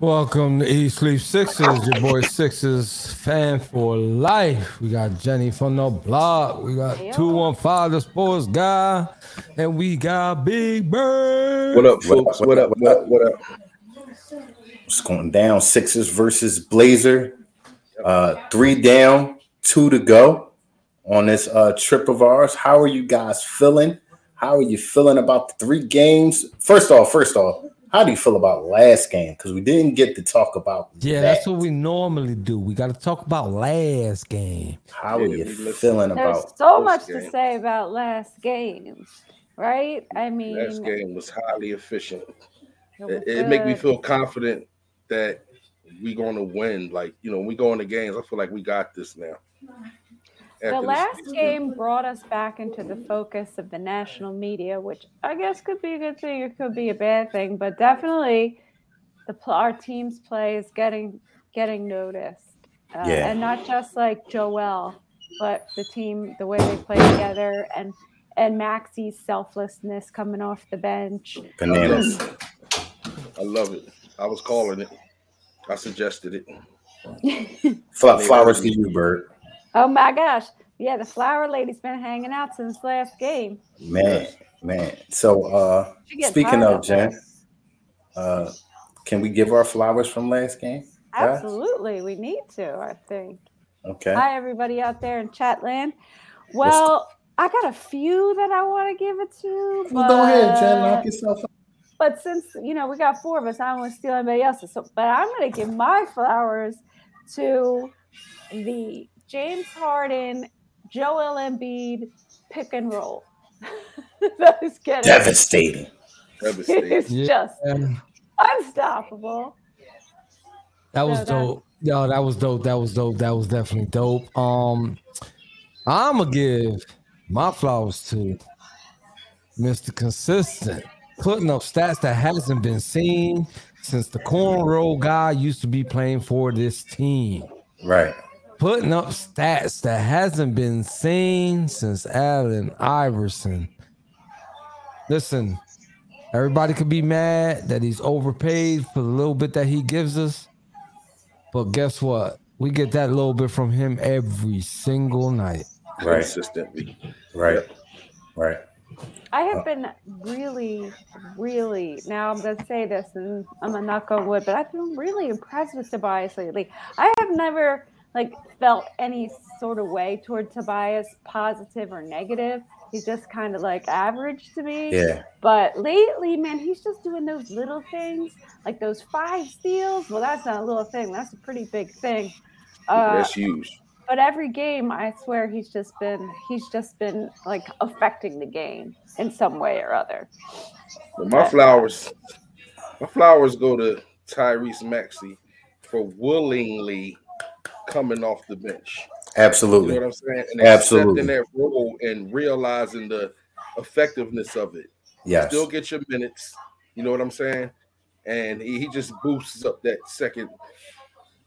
Welcome to East Leaf Sixers, your boy Sixes fan for life. We got Jenny from the block. We got Hey, 215 the sports guy. And we got Big Bird. What up, folks? What up? What up? What up? It's going down. Sixers versus Blazer. Uh, three down, two to go on this uh, trip of ours. How are you guys feeling? How are you feeling about the three games? First off, first off, how do you feel about last game? Because we didn't get to talk about. Yeah, that. that's what we normally do. We got to talk about last game. How are you we listen. feeling There's about? so much game. to say about last game, right? I mean, Last game was highly efficient. it was It, it make me feel confident that we're gonna win. Like you know, when we go into games, I feel like we got this now. The After this last season. game brought us back into the focus of the national media, which I guess could be a good thing, it could be a bad thing, but definitely the our team's play is getting getting noticed, uh, Yeah. and not just like Joel, but the team, the way they play together, and and Maxey's selflessness coming off the bench. Bananas. I love it. I was calling it. I suggested it. Flowers to you, Bird. Oh my gosh. Yeah, the flower lady's been hanging out since last game. Man, man. So, uh, speaking of up Jen, uh, can we give our flowers from last game? guys? Absolutely. We need to, I think. Okay. Hi, everybody out there in chat land. Well, I got a few that I want to give it to. But, Well, go ahead, Jen. Knock yourself out. But since, you know, we got four of us, I don't want to steal anybody else's. So, but I'm going to give my flowers to the James Harden, Joel Embiid pick and roll. that is getting Devastating. Devastating. it's Yeah. just And unstoppable. that was So dope. Yo, that was dope. That was dope. That was definitely dope. Um, I'm gonna give my flowers to Mr. Consistent, putting up stats that hasn't been seen since the cornrow guy used to be playing for this team. Right. Putting up stats that hasn't been seen since Allen Iverson. Listen, everybody could be mad that he's overpaid for the little bit that he gives us. But guess what? We get that little bit from him every single night. Right. Consistently. Right. Right. I have been really, really. Now I'm going to say this, and I'm a knock on wood, but I've been really impressed with Tobias lately. I have never like felt any sort of way toward Tobias, positive or negative. He's just kind of like average to me. Yeah. But lately, man, he's just doing those little things, like those five steals. Well, that's not a little thing. That's a pretty big thing. Uh, That's huge. but every game, I swear, he's just been he's just been like affecting the game in some way or other. But my flowers, my flowers go to Tyrese Maxey for willingly coming off the bench. Absolutely. You know what I'm saying? And Absolutely. accepting that role and realizing the effectiveness of it. Yes. Still get your minutes. You know what I'm saying? And he, he just boosts up that second,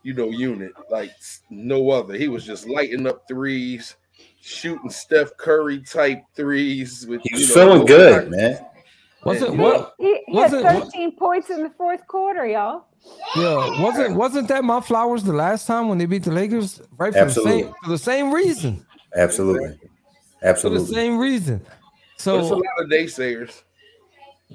you know, unit like no other. He was just lighting up threes, shooting Steph Curry type threes. With He you know, feeling good, man. Wasn't what? He, he had Was it- what- 13 points in the fourth quarter, y'all. Yeah, wasn't wasn't that my flowers the last time when they beat the Lakers? Right for the Absolutely. same for the same reason. Absolutely. Absolutely. For the same reason. But it's a lot of naysayers.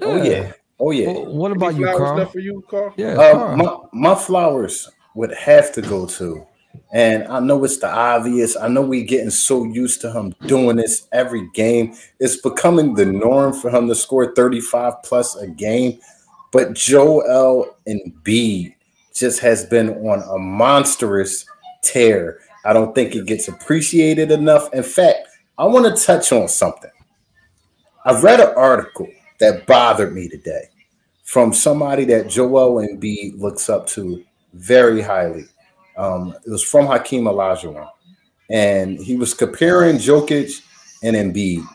Oh yeah. Oh yeah. Wh- What about you, Carl? left for you, Carl? Yeah, Uh, Carl. my, my flowers would have to go to, and I know it's the obvious. I know we're getting so used to him doing this every game. It's becoming the norm for him to score 35 plus a game. But Joel Embiid just has been on a monstrous tear. I don't think it gets appreciated enough. In fact, I want to touch on something. I read an article that bothered me today from somebody that Joel Embiid looks up to very highly. Um, it was from Hakeem Olajuwon, and he was comparing Jokic and Embiid,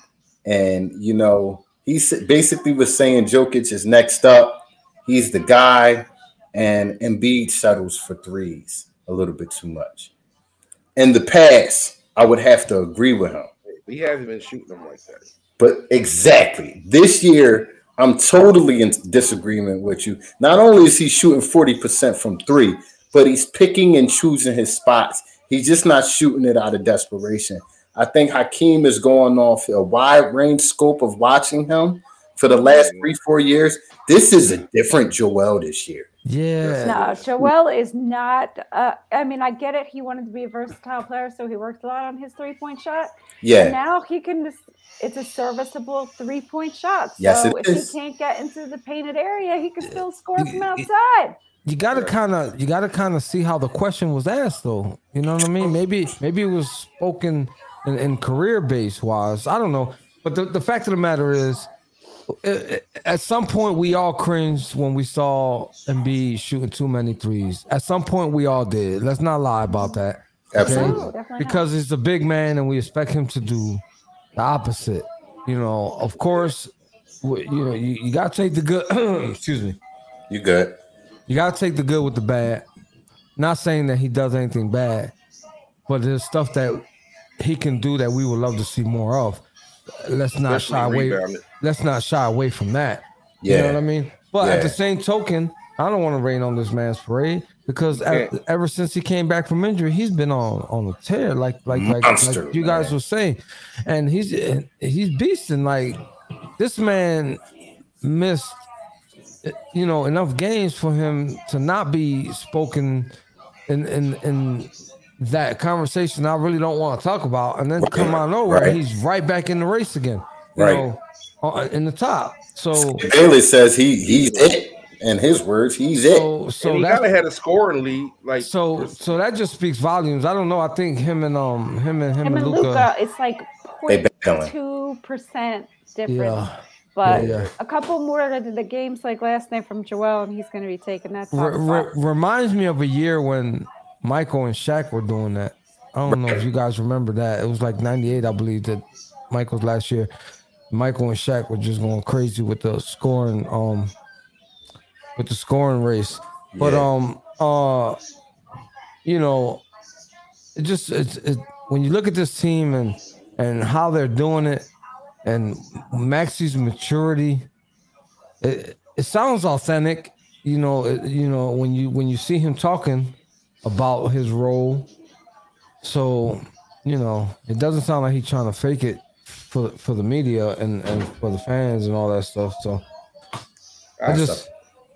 and you know he basically was saying Jokic is next up. He's the guy, and Embiid settles for threes a little bit too much. In the past, I would have to agree with him. He hasn't been shooting them like that. But exactly this year, I'm totally in disagreement with you. Not only is he shooting 40% from three, but he's picking and choosing his spots. He's just not shooting it out of desperation. I think Hakeem is going off a wide range scope of watching him for the last three, four years. This is a different Joel this year. Yeah. No, Joel is not. Uh, I mean, I get it. He wanted to be a versatile player, so he worked a lot on his three point shot. Yeah. And now he can. Just, it's a serviceable three point shot. So Yes, it if is. he can't get into the painted area, he can still score from outside. You gotta kind of, you gotta kind of see how the question was asked, though. You know what I mean? Maybe, maybe it was spoken in, in career base wise. I don't know, but the, the fact of the matter is, Uh, at some point we all cringed when we saw Embiid shooting too many threes. At some point we all did. Let's not lie about that. Absolutely. No, definitely not. because he's a big man and we expect him to do the opposite. You know, of course, you know, you, you gotta take the good. excuse me. You good? You gotta take the good with the bad. Not saying that he does anything bad, but there's stuff that he can do that we would love to see more of. Let's not Especially shy away. rebounding. Let's not shy away from that. Yeah. You know what I mean? But at the same token, I don't want to rain on this man's parade because Yeah. ever since he came back from injury, he's been on on a tear, like like like, Monster, like you guys man. were saying, and he's he's beasting. Like this man missed, you know, enough games for him to not be spoken in in in that conversation. I really don't want to talk about, and then come out nowhere, Right. he's right back in the race again. You Right. know, in the top. So Bailey says he he's it. In his words, he's it. so so and he that gotta had a scoring lead. Like so so that just speaks volumes. I don't know. I think him and um him and him, Him and and Luka. Luka, it's like two percent difference. Yeah. But yeah. a couple more of the games like last night from Joel, and he's going to be taking that. top Re- re- reminds me of a year when Michael and Shaq were doing that. I don't know if you guys remember that. It was like '98, I believe, that Michael's last year. Michael and Shaq were just going crazy with the scoring, um, with the scoring race. But Yeah. um, uh, you know, it just it's it, when you look at this team and and how they're doing it, and Maxey's maturity, it, it sounds authentic. You know, it, you know when you when you see him talking about his role. So, you know, it doesn't sound like he's trying to fake it for for the media and and for the fans and all that stuff. So, I just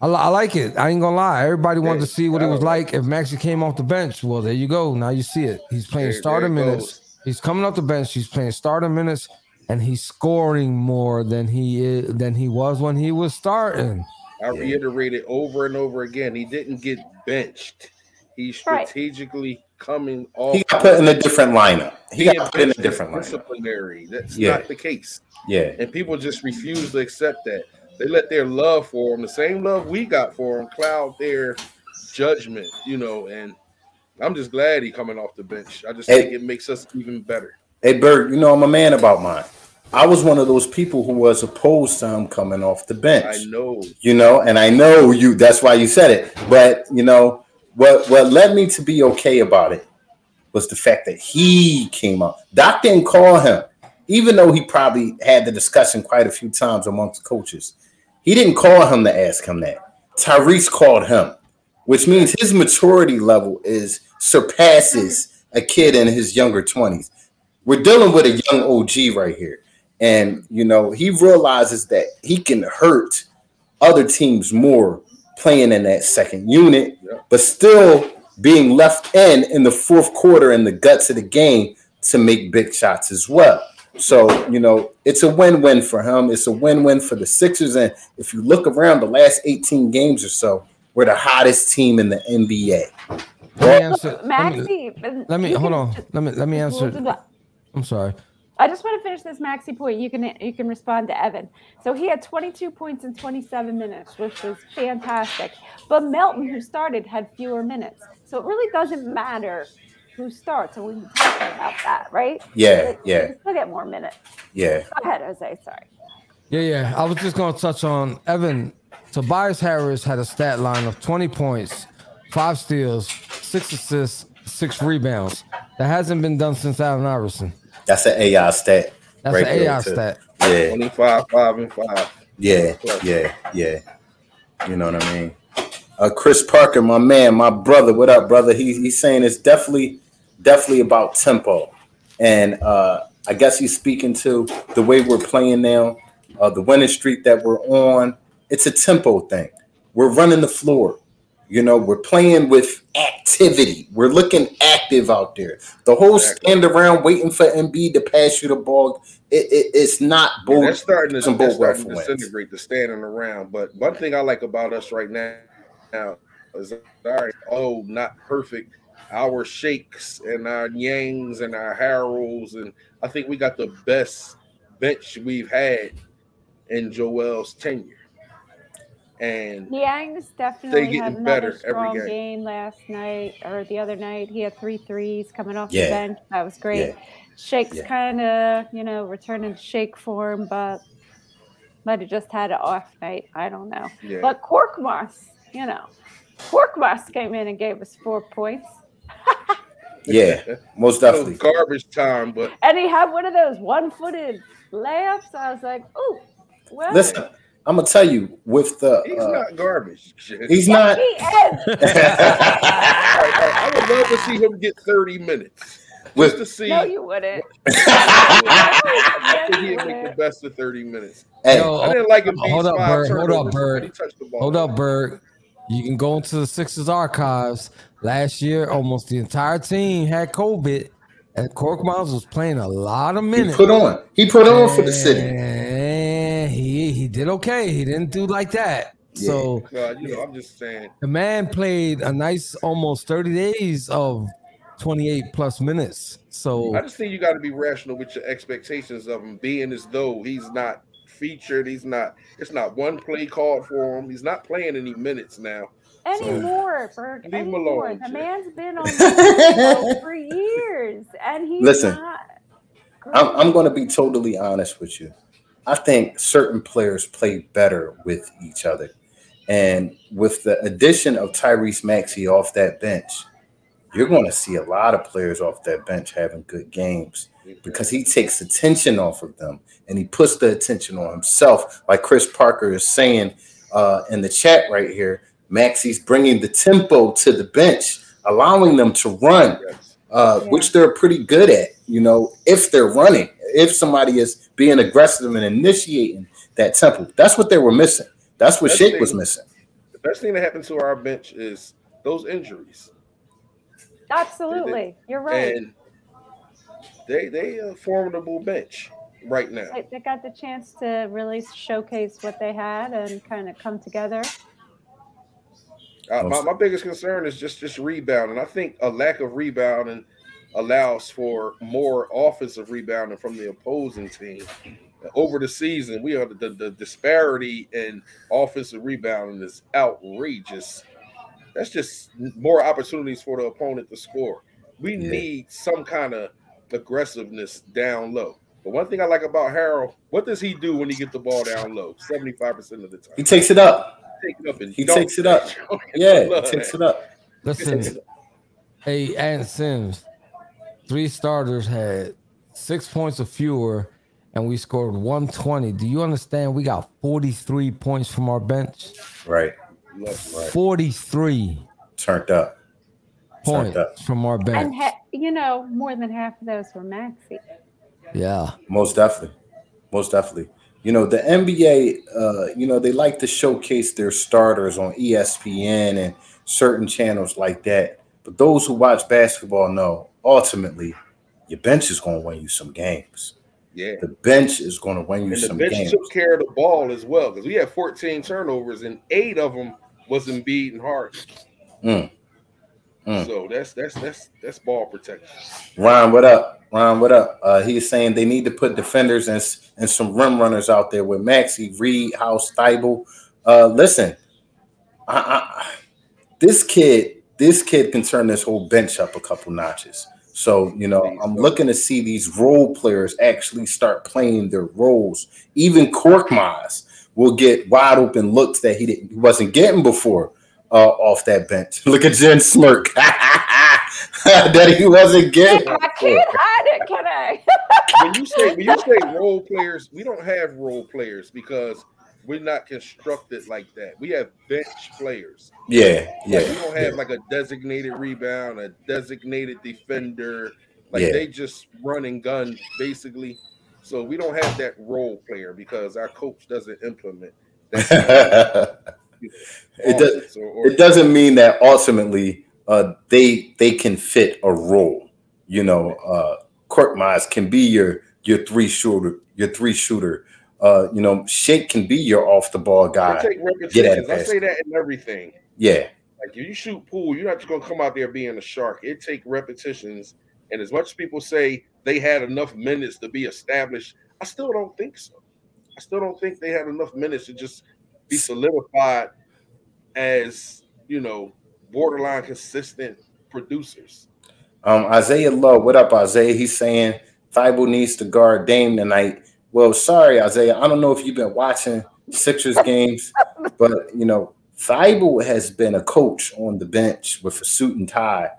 I, I like it. I ain't gonna lie. Everybody wanted to see what it was like if Maxey came off the bench. Well, there you go. Now you see it. He's playing There- starter there it minutes. He's coming off the bench. He's playing starter minutes, and he's scoring more than he is than he was when he was starting. I reiterated over and over again. He didn't get benched. He's Right. strategically coming off. He got put in a different lineup. He got put in a different lineup. Disciplinary. That's Yeah. not the case. Yeah. And people just refuse to accept that. They let their love for him, the same love we got for him, cloud their judgment, you know. And I'm just glad he coming off the bench. I just Hey. think it makes us even better. Hey Bert, you know I'm a man about mine. I was one of those people who was opposed to him coming off the bench. I know. you know, and I know you. That's why you said it. But you know what? What led me to be okay about it was the fact that he came up. Doc didn't call him, even though he probably had the discussion quite a few times amongst coaches. He didn't call him to ask him that. Tyrese called him, which means his maturity level is surpasses a kid in his younger twenties. We're dealing with a young OG right here. And you know, he realizes that he can hurt other teams more playing in that second unit, Yeah. but still being left in in the fourth quarter in the guts of the game to make big shots as well. So, you know, it's a win-win for him. It's a win-win for the Sixers. And if you look around the last 18 games or so, we're the hottest team in the NBA. Let me answer. Let me, let me hold on. Let me let me answer. I'm sorry. I just want to finish this Maxey point. You can you can respond to Evan. So he had 22 points in 27 minutes, which was fantastic. But Melton, who started, had fewer minutes. So it really doesn't matter who starts, and we can talk about that, right? Yeah, They- yeah. they Still get more minutes. Yeah. Go ahead, Jose. Sorry. Yeah, yeah. I was just gonna touch on Evan. Tobias Harris had a stat line of 20 points, five steals, six assists, six rebounds. That hasn't been done since Allen Iverson. That's an AI stat. That's right an AI there, stat. Yeah. 25, 5, and 5. Yeah, yeah, yeah. You know what I mean? Uh, Chris Parker, my man, my brother. What up, brother? He, he's saying it's definitely, definitely about tempo, and uh, I guess he's speaking to the way we're playing now, uh, the winning streak that we're on. It's a tempo thing. We're running the floor. You know, we're playing with activity. We're looking active out there. The whole stand around waiting for Embiid to pass you the ball. It, it, it's not Yeah, bold. that's starting to, that's starting to disintegrate the standing around. But one thing I like about us right now, now is all right, oh, not perfect. Our shakes and our Niangs and our Harrells, and I think we got the best bench we've had in Joel's tenure. And Niang's definitely getting had better another every strong game. game last night or the other night. He had three threes coming off Yeah. the bench. That was great. Yeah. Shake's Yeah. kind of, you know, returning to shake form, but might have just had an off night. I don't know. yeah, But Korkmaz, you know, Korkmaz came in and gave us four points. Yeah, most definitely. garbage time. But And he had one of those one footed layups. I was like, oh, well, Listen, I'm gonna tell you with the he's uh, not garbage. he's yes, not. he is. I, I- I would love to see him get 30 minutes. Just With- to see No, you wouldn't. I think he'd make the best of 30 minutes. Hey, Yo, I didn't like him. Hold beat up, five Bird. Hold up, turnovers Bird. when he touched the ball. Hold up, Berg. You can go into the Sixers archives. Last year, almost the entire team had COVID, and Korkmaz was playing a lot of he minutes. put on. He put on for the city. And he he did okay. He didn't do like that. Yeah. So Uh, you know, I'm just saying. the man played a nice almost 30 days of 28 plus minutes. So I just think you got to be rational with your expectations of him, being as though he's not featured. He's not. It's not one play called for him. He's not playing any minutes now. Anymore, Berg. Leave Anymore. alone, The Jay. man's been on the for years, and he's Listen, not. I'm, I'm going to be totally honest with you. I think certain players play better with each other. And with the addition of Tyrese Maxey off that bench, you're going to see a lot of players off that bench having good games because he takes attention off of them and he puts the attention on himself. Like Chris Parker is saying uh, in the chat right here, Maxey's bringing the tempo to the bench, allowing them to run uh, Yeah. which they're pretty good at, you know, if they're running, if somebody is being aggressive and initiating that tempo. That's what they were missing. That's what Best Shake was missing. The best thing that happened to our bench is those injuries, Absolutely, you're right. and they they a formidable bench right now. They, they got the chance to really showcase what they had and kind of come together. Uh, my, my biggest concern is just just rebounding. I think a lack of rebounding allows for more offensive rebounding from the opposing team. Over the season, we are the, the disparity in offensive rebounding is outrageous. That's just more opportunities for the opponent to score. We Yeah. need some kind of aggressiveness down low. But one thing I like about Harrell, what does he do when he gets the ball down low? Seventy-five percent of the time, He takes it up. take it up He takes it up. Yeah, he takes it up. listen, hey, Ant Sims, three starters had six points or fewer, and we scored 120. Do you understand? We got 43 points from our bench. Right. Right. 43 Turned up. Turned points up. from our bench. And ha- you know, more than half of those were Maxey. Yeah. Most definitely. Most definitely. You know, the NBA, uh, you know, they like to showcase their starters on ESPN and certain channels like that. But those who watch basketball know ultimately your bench is going to win you some games. Yeah. The bench is going to win you And the some bench games. took care of the ball as well because we had 14 turnovers and eight of them was Embiid and Harden. Mm. Mm. So that's that's that's that's ball protection. Ryan, what up? Ryan, what up? Uh, he's saying they need to put defenders and, and some rim runners out there with Maxey, Reed, House, Thybulle. Uh, listen, I, I, this kid, this kid can turn this whole bench up a couple notches. So you know, I'm looking to see these role players actually start playing their roles. Even Korkmaz will get wide open looks that he didn't, he wasn't getting before uh, off that bench. Look at Jen smirk that he wasn't getting. I can't hide it, can I? When you say when you say role players, we don't have role players because we're not constructed like that. We have bench players. Yeah, Like, yeah. we don't have like a designated rebound, a designated defender. Like Yeah. they just run and gun basically. So we don't have that role player because our coach doesn't implement that. it does, or, or, it doesn't mean that ultimately uh, they they can fit a role. You know, uh, Miles can be your your three shooter, your three shooter. Uh, you know, Shake can be your off the ball guy. Get at it, I say that in everything. Yeah, Like if you shoot pool, you're not just gonna come out there being a shark. It take repetitions, and as much as people say they had enough minutes to be established, I still don't think so. I still don't think they had enough minutes to just be solidified as you know borderline consistent producers. Um, Isaiah Love, what up, Isaiah? He's saying Thybulle needs to guard Dame tonight. Well, sorry, Isaiah. I don't know if you've been watching Sixers games, but you know, Thybulle has been a coach on the bench with a suit and tie,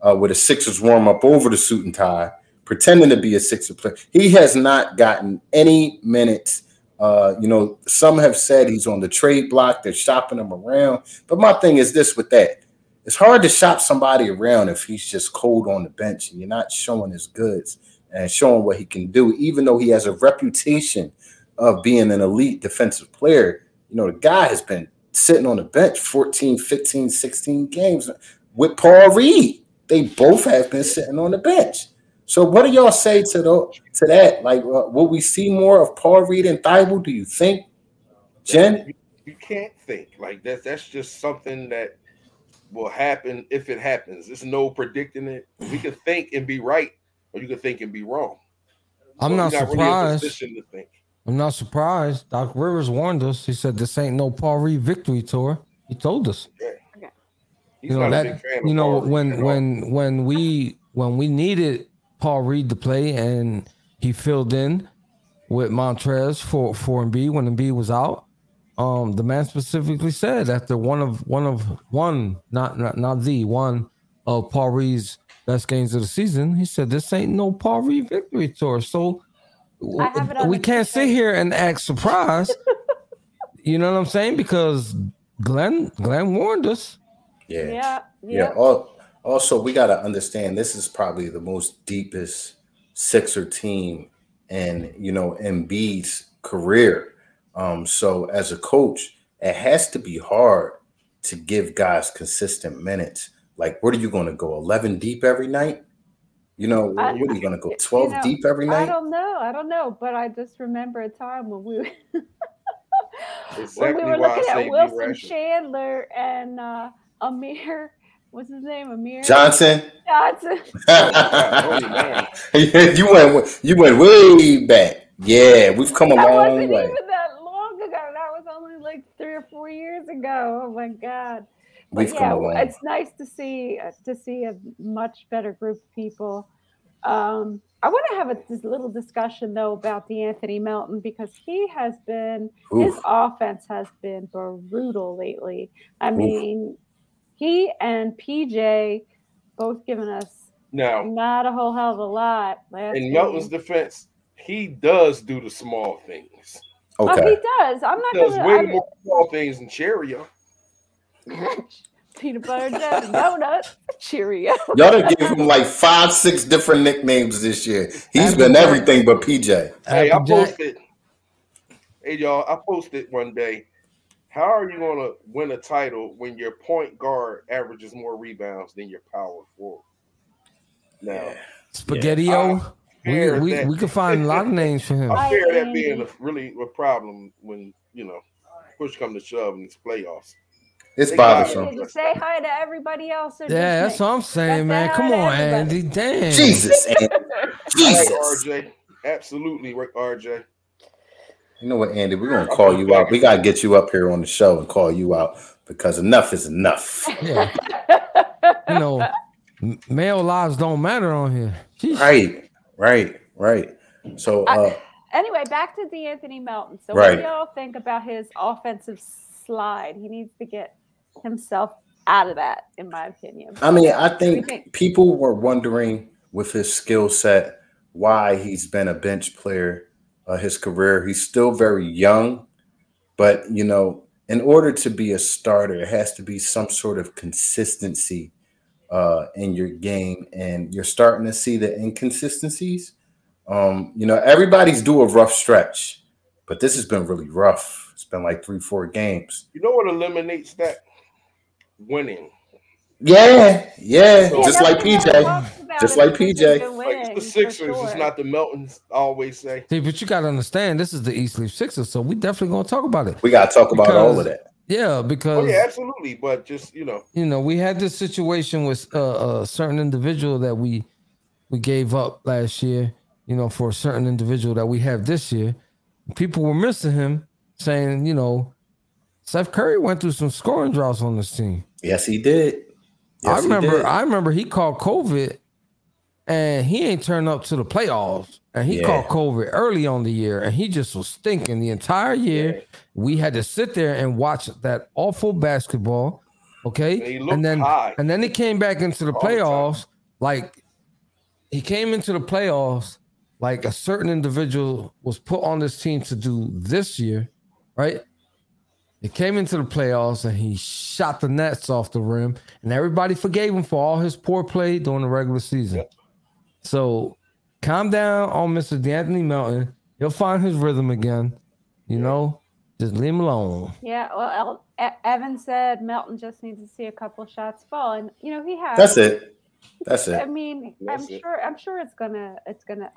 uh, with a Sixers warm up over the suit and tie, pretending to be a Sixer player. He has not gotten any minutes. Uh, you know, some have said he's on the trade block. They're shopping him around. But my thing is this with that it's hard to shop somebody around if he's just cold on the bench and you're not showing his goods and showing what he can do, even though he has a reputation of being an elite defensive player. You know, the guy has been sitting on the bench 14, 15, 16 games with Paul Reed. They both have been sitting on the bench. So, what do y'all say to the, to that? Like, uh, will we see more of Paul Reed and Thybulle? Do you think, Jen? You, can't think like that. That's just something that will happen if it happens. There's no predicting it. We can think and be right, or you can think and be wrong. I'm But not we're really surprised. to think. I'm not surprised. Doc Rivers warned us. He said this ain't no Paul Reed victory tour. He told us. He's you know not a big that. You know Paul when at when when we when we needed Paul Reed to play and he filled in with Montrezl for for Embiid when Embiid was out. Um, the man specifically said after one of one of one not not not the one of Paul Reed's best games of the season, he said this ain't no Paul Reed victory tour. So I have it on we can't sit here and act surprised. you know what I'm saying? Because Glenn Glenn warned us. Yeah. Yeah. Yeah. al- Also, we got to understand this is probably the most deepest Sixer team in you know Embiid's career. Um, so as a coach, it has to be hard to give guys consistent minutes. Like, what are you going to go 11 deep every night? You know, I- what are you going to go you 12 know, deep every night? I don't know. I don't know. But I just remember a time when we when we were looking at Wilson. Chandler and uh Amir. What's his name? Amir Johnson, Johnson. Holy man. you went you went way back. Yeah, we've come a That long wasn't way. even that long ago. That was only like three or four years ago. Oh my god. But We've yeah, come a it's nice to see uh, to see a much better group of people. Um, I want to have a this little discussion though about the Anthony Melton because he has been his offense has been brutal lately. I Oof. mean, he and PJ both given us Now, not a whole hell of a lot last in game. Melton's defense, he does do the small things. Oh, he does. I'm not He does gonna way I- more small things than Cheerio. Peanut butter jelly donut Cheerio. Y'all done gave him like five, six different nicknames this year. He's been Applejack. everything but PJ. Hey, I Applejack. posted. Hey, y'all, I posted one day. How are you going to win a title when your point guard averages more rebounds than your power forward? Now, Spaghettio. we, fair we, that- we could find a lot of names for him. I fear that being a, really a problem when you know push come to shove in these playoffs. It's They bothersome. Did you say hi to everybody else? Yeah, just that's me? what I'm saying, man. Come on, Andy. Damn. Jesus, Andy. Right, Jesus. RJ. Absolutely, right, RJ. You know what, Andy? We're gonna call you out. We gotta get you up here on the show and call you out because enough is enough. Yeah. You know, male lives don't matter on here. Jeez. Right, right, right. So uh anyway, back to D'Anthony Melton. So, Right. what do y'all think about his offensive slide? He needs to get himself out of that, in my opinion. I mean, I think think? people were wondering with his skill set why he's been a bench player uh, his career. He's still very young, But you know, in order to be a starter, it has to be some sort of consistency uh, in your game, and you're starting to see the inconsistencies. Um, you know, everybody's due a rough stretch, but this has been really rough. It's been like three, four games. You know what eliminates that? Winning. Yeah, yeah, So- just like PJ. Just like PJ. they've Like winning, it's the Sixers, it's not the Meltons. Always say. See, but you got to understand, this is the East Leaf Sixers, so we definitely gonna talk about it. We got to talk about all of that. Yeah, Oh because yeah, absolutely. But just you know, you know we had this situation with uh, a certain individual that we we gave up last year. You know, for a certain individual that we have this year, people were missing him, saying, you know, Seth Curry went through some scoring droughts on this team. Yes, he did. I Yes, he remember, did. I remember he called COVID, and he ain't turned up to the playoffs. And he Yeah. called COVID early on the year, and he just was stinking the entire year. We had to sit there and watch that awful basketball. Okay, And he looked then high. and then he came back into the All the time. playoffs. like he came into the playoffs like a certain individual was put on this team to do this year, right? He came into the playoffs and he shot the nets off the rim, and everybody forgave him for all his poor play during the regular season. Yep. So calm down on Mr. D'Anthony Melton. He'll find his rhythm again. You know, just leave him alone. Yeah, well, Evan said Melton just needs to see a couple shots fall, and you know he has. That's it. That's it. I mean, That's I'm it. sure. I'm sure it's gonna. It's gonna.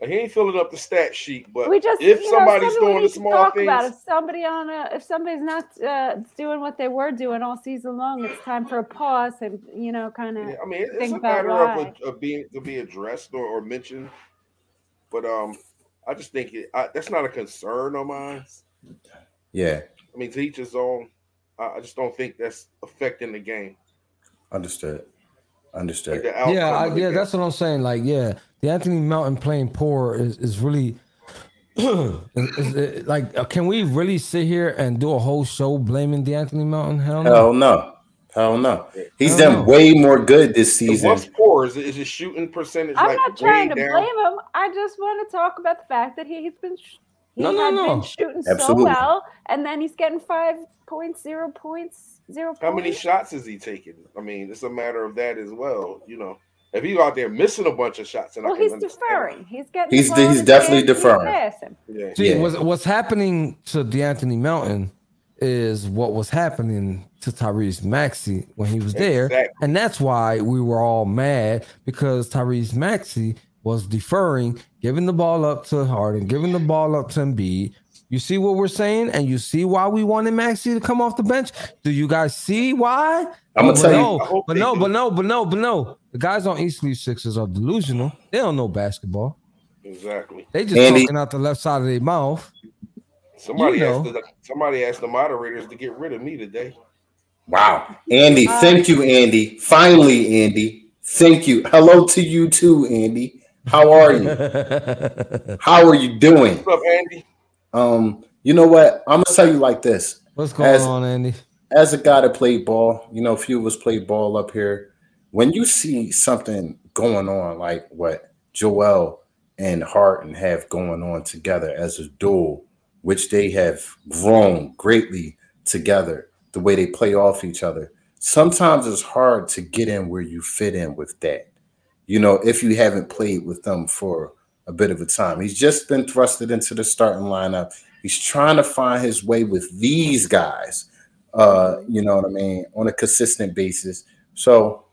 He ain't filling up the stat sheet. But We just. if you know, somebody's doing the small talk things, about. If somebody on a, if somebody's not uh, doing what they were doing all season long, it's time for a pause and you know, kind of. Yeah, I mean, it- it's think a about matter why. of, a, of being to be addressed or, or mentioned. But um, I just think it, I, that's not a concern of mine. Yeah, I mean, to each his own. I, I just don't think that's affecting the game. understood. Like Understood. the yeah, I, yeah, game. that's what I'm saying. Like, yeah, the Anthony Melton playing poor is is really. is- is it- like, uh, can we really sit here and do a whole show blaming the Anthony Melton? Hell no. Hell no. Hell no. He's done no. way more good this season. What's poor? Is it, is his shooting percentage I'm like not trying way to down? blame him. I just want to talk about the fact that he, has been. sh- He No, no, no. been shooting Absolutely. so well, and then he's getting five points, zero points, zero. How many shots is he taking? I mean, it's a matter of that as well. You know, if he's out there missing a bunch of shots, and Well, I can he's understand. deferring. He's getting. He's- the ball in he's definitely hands and he's deferring. Yeah. See, Yeah. what's, what's happening to D'Anthony Melton is what was happening to Tyrese Maxey when he was there. Exactly. And that's why we were all mad because Tyrese Maxey was deferring, giving the ball up to Harden, giving the ball up to Embiid. You see what we're saying? And you see why we wanted Maxey to come off the bench? Do you guys see why? I'm gonna But tell you- no, I hope but no, but no, but no, but no. The guys on East Leaf Sixers are delusional. They don't know basketball. Exactly. They just Andy- talking out the left side of their mouth. Somebody You asked the, somebody asked the moderators to get rid of me today. Wow. Andy, uh, thank you, Andy. Finally, Andy. Thank you. Hello to you too, Andy. How are you? How are you doing? What's up, Andy? Um, you know what? I'm gonna tell you like this. What's going As- on, Andy? As a guy that played ball, you know, a few of us played ball up here. When you see something going on like what Joel and Harden have going on together as a duel, which they have grown greatly together, the way they play off each other. Sometimes it's hard to get in where you fit in with that. You know, if you haven't played with them for a bit of a time. He's just been thrusted into the starting lineup. He's trying to find his way with these guys, uh, you know what I mean, on a consistent basis. So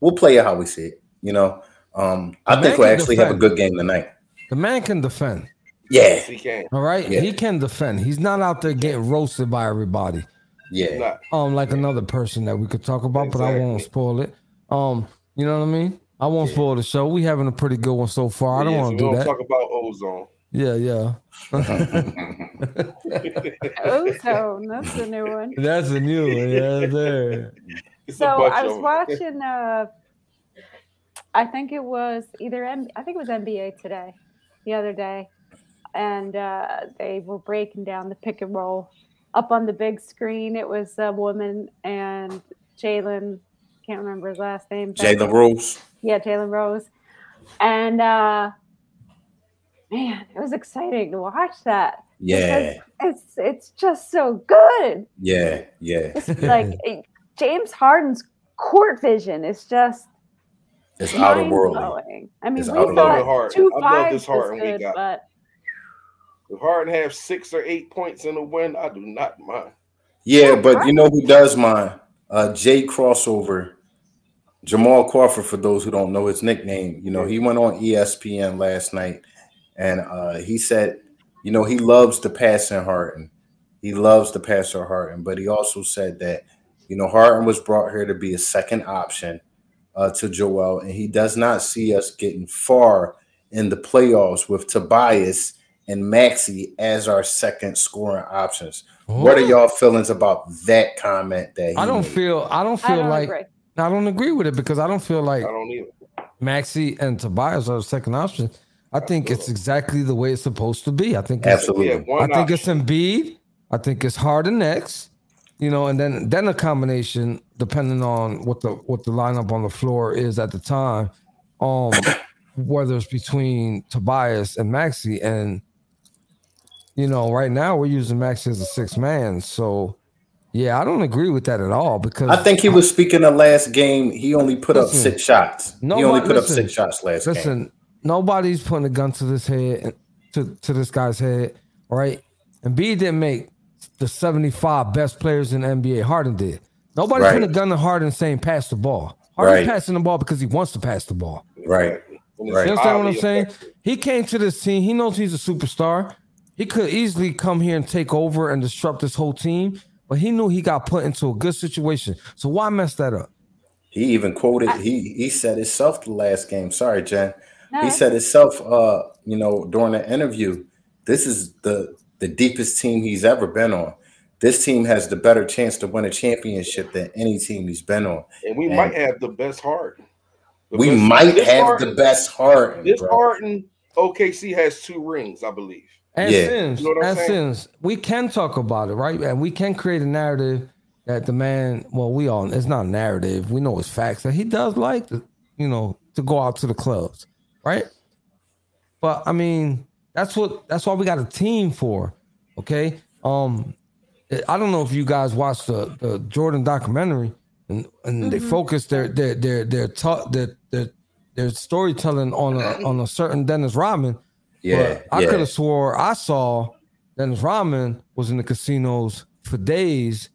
we'll play it how we see it, you know. Um, I think we'll can actually have a good game tonight. The man can defend. Yeah, Yes, he can. All right, Yeah. he can defend. He's not out there getting roasted by everybody. yeah. Um, like another person that we could talk about, but I won't spoil it. Um, you know what I mean? I won't Yeah. spoil the show. We having a pretty good one so far. I don't Yeah, want so to we do don't that. talk about ozone. Yeah, yeah. Ozone. That's a new one. That's a new one. Yeah, there. It's So I was watching. Uh, I think it was either M- I think it was NBA today, the other day, and uh, they were breaking down the pick and roll up on the big screen. It was a woman and Jalen. Can't remember his last name. but- Jalen Rose. Yeah, Jalen Rose, and uh, man, it was exciting to watch that. Yeah, It's it's just so good. yeah, yeah. It's like eh, James Harden's court vision is just It's out of worldly. mind-blowing. I mean, It's we out of thought worldly. two I love fives this was Harden we good, got. but If Harden have six or eight points in a win, I do not mind. Yeah, but you know who does mine? Uh Jay Crossover, Jamal Crawford, for those who don't know his nickname. You know, he went on ESPN last night and uh he said, you know, he loves the passing Harden. He loves the passer Harden, but he also said that, you know, Harden was brought here to be a second option uh, to Joel, and he does not see us getting far in the playoffs with Tobias and Maxey as our second scoring options. What are y'all feelings about that comment that he I don't made? feel. I don't I feel don't like. agree. I don't agree with it because I don't feel like I don't either. Maxey and Tobias are the second option. I think it's exactly the way it's supposed to be. I think it's, Absolutely. I think it's option. Embiid. I think it's Harden next. You know, and then then a combination depending on what the what the lineup on the floor is at the time. Um, whether it's between Tobias and Maxey, and you know, right now we're using Maxey as a six man. So, yeah, I don't agree with that at all because I think he was speaking the last game. He only put up six shots. he only put listen, up six shots last game. Listen, nobody's putting a gun to this head to, to this guy's head, right? Embiid didn't make the 75 best players in the NBA. Harden did. Nobody's Right. putting a gun to Harden saying pass the ball. Harden's Right. passing the ball because he wants to pass the ball. Right. Right. You understand what I'm saying? He came to this team. He knows he's a superstar. He could easily come here and take over and disrupt this whole team, but he knew he got put into a good situation. So why mess that up? He even quoted. He he said himself the last game. Sorry, Jen. No, He said himself. Uh, you know, during the interview, this is the the deepest team he's ever been on. This team has the better chance to win a championship than any team he's been on. And we And- might have the best heart. The We best- might this have Harden- the best heart. This bro. Harden, OKC has two rings, I believe. And Yeah. Sims, You know and saying? Sims, we can talk about it, right? And we can create a narrative that the man, well, we all, it's not a narrative. We know it's facts that he does like, to, you know, to go out to the clubs, right? But I mean, that's what, that's why we got a team for, okay? Um, I don't know if you guys watched the, the Jordan documentary and, and they focused their, their, their, their, ta- their, their, their storytelling on a, on a certain Dennis Rodman. Yeah, But I yeah. could have swore I saw Dennis Rodman was in the casinos for days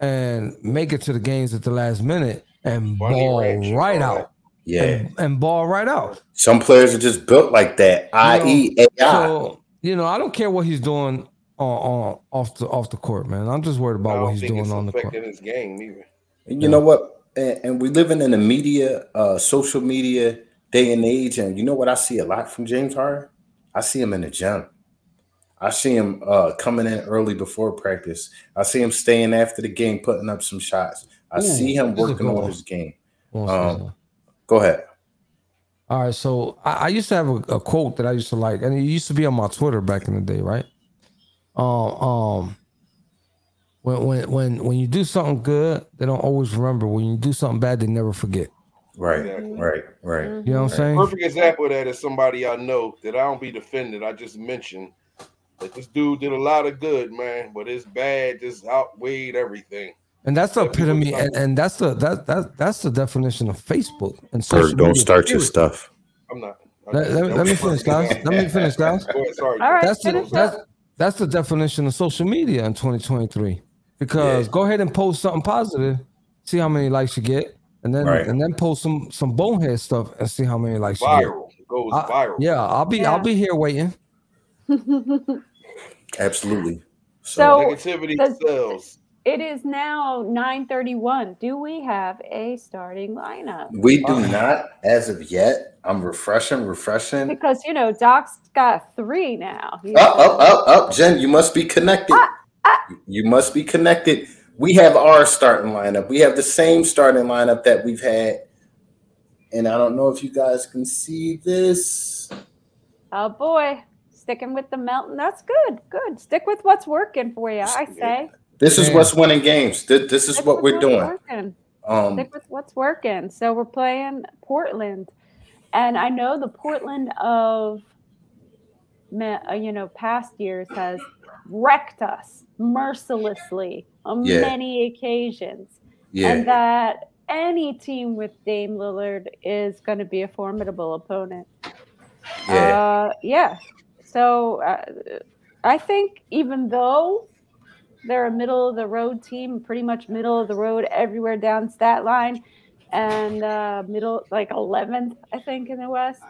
and make it to the games at the last minute and Bunny ball ranch and right all out. Yeah. And, and ball right out. Some players are just built like that. I.e., AI. So, you know, I don't care what he's doing on, on off the off the court, man. I'm just worried about what he's doing on the court. affecting his game either. And you know what? And, and we living in a media, uh, social media day and age. And you know what I see a lot from James Harden? I see him in the gym. I see him uh, coming in early before practice. I see him staying after the game, putting up some shots. I Ooh, see him this is a working on his game. Um. Go ahead. All right, so I, I used to have a, a quote that I used to like, and it used to be on my Twitter back in the day, right? Um, um, when when when when you do something good, they don't always remember. When you do something bad, they never forget. Right, Exactly. right, right. You know what I'm saying? Perfect example of that is somebody I know that I don't be defending. I just mentioned that this dude did a lot of good, man, but his bad just outweighed everything. And that's the Yeah, epitome, and, and that's the that that that's the definition of Facebook and social Berg, don't media, start your stuff. I'm not. Let, let- let me finish, guys. Let me finish, guys. Sorry. All right, That's the, that's that's the definition of social media in 2023. Because Yeah. go ahead and post something positive, see how many likes you get, and then Right. and then post some some bonehead stuff and see how many likes you get. Viral. It goes I- viral. yeah, I'll be Yeah. I'll be here waiting. Absolutely. So- Negativity does- sells. It is now 9:31. Do we have a starting lineup? we do not, as of yet. I'm refreshing, refreshing. Because you know Doc's got three now. Up, up, up, up, Jen. You must be connected. Ah, ah. You must be connected. We have our starting lineup. We have the same starting lineup that we've had. And I don't know if you guys can see this. Oh boy, sticking with the Melton. That's good. Good. Stick with what's working for you. I say. This is what's winning games. This, this is Stick what we're what's doing. working. Um, Stick with what's working. So we're playing Portland, and I know the Portland of, uh, you know, past years has wrecked us mercilessly on Yeah. many occasions, Yeah, and that any team with Dame Lillard is going to be a formidable opponent. yeah, Uh, yeah. So uh, I think even though they're a middle of the road team, pretty much middle of the road everywhere down stat line, and uh, middle like 11th, I think in the West.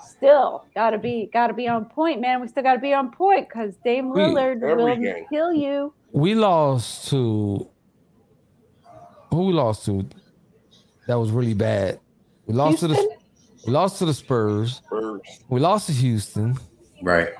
Still gotta be gotta be on point, man. We still gotta be on point because Dame Lillard will game. kill you. We lost to who we lost to that was really bad. We lost to the we lost to the Spurs. Spurs. We lost to Houston. right.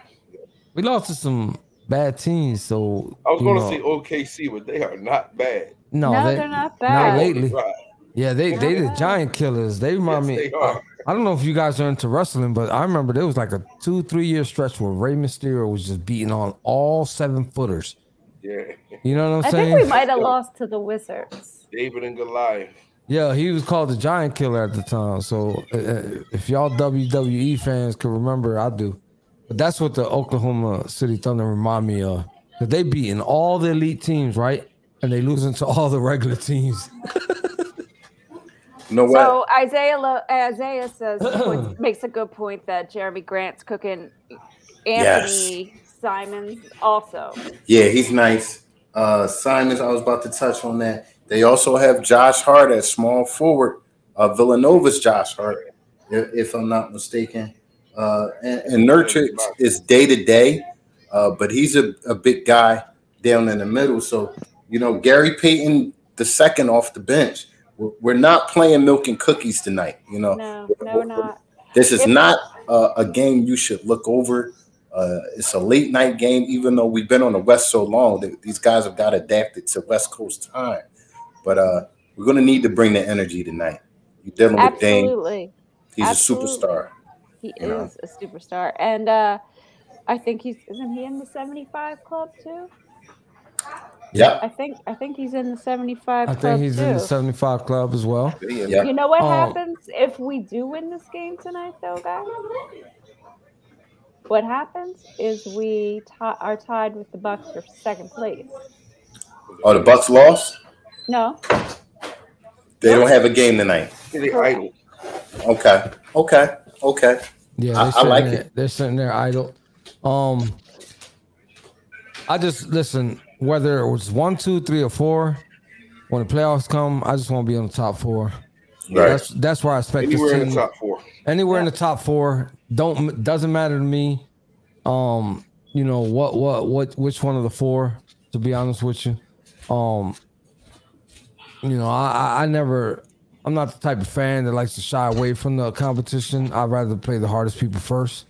We lost to some bad teams. So I was going to know, say OKC, but they are not bad. no, No, they, they're not Not bad. lately. Right. Yeah, they they the giant killers. They remind Yes, me. they uh, are. I don't know if you guys are into wrestling, but I remember there was like a two three year stretch where Rey Mysterio was just beating on all seven footers. Yeah. You know what I'm I saying? I think we might have lost to the Wizards. David and Goliath. Yeah, he was called the Giant Killer at the time. So uh, uh, if y'all WWE fans can remember, I do. But that's what the Oklahoma City Thunder remind me of. Cause they beating all the elite teams, right? And they losing to all the regular teams. no way. So Isaiah Lo- Isaiah says makes a good point that Jerami Grant's cooking Anthony Simons also. Yeah, he's nice. Uh Simons, I was about to touch on that. They also have Josh Hart at small forward. Uh Villanova's Josh Hart, if, if I'm not mistaken. Uh and, and Nurkic is day to day, uh, but he's a, a big guy down in the middle. So, you know, Gary Payton the second off the bench. We're, we're not playing milk and cookies tonight. You know, No, no, we're not. this is If- not a game you should look over. Uh, it's a late night game, even though we've been on the West so long. That these guys have got adapted to West Coast time. But uh, we're going to need to bring the energy tonight. You're dealing with Dame. Absolutely. He's absolutely. a superstar. He You know. is a superstar. And uh I think he's isn't he in the 75 club too? Yep. I think I think he's in the 75 I club think he's too. in the 75 club as well. They Yeah. You know what Um, happens if we do win this game tonight, though, guys? What happens is we ti are tied with the Bucks for second place. Oh, the Bucks lost. No, They don't have a game tonight. They idle. Okay. Okay. Okay. Yeah, I- they're I sitting like there, it. They're sitting there idle. Um, I just listen. Whether it was one, two, three, or four, when the playoffs come, I just want to be on the top four. Right. That's that's where I expect Anywhere this in team. the top four. Anywhere in the top four. Don't doesn't matter to me. Um, you know what what what which one of the four? To be honest with you, um, you know I I, never. I'm not the type of fan that likes to shy away from the competition. I'd rather play the hardest people first.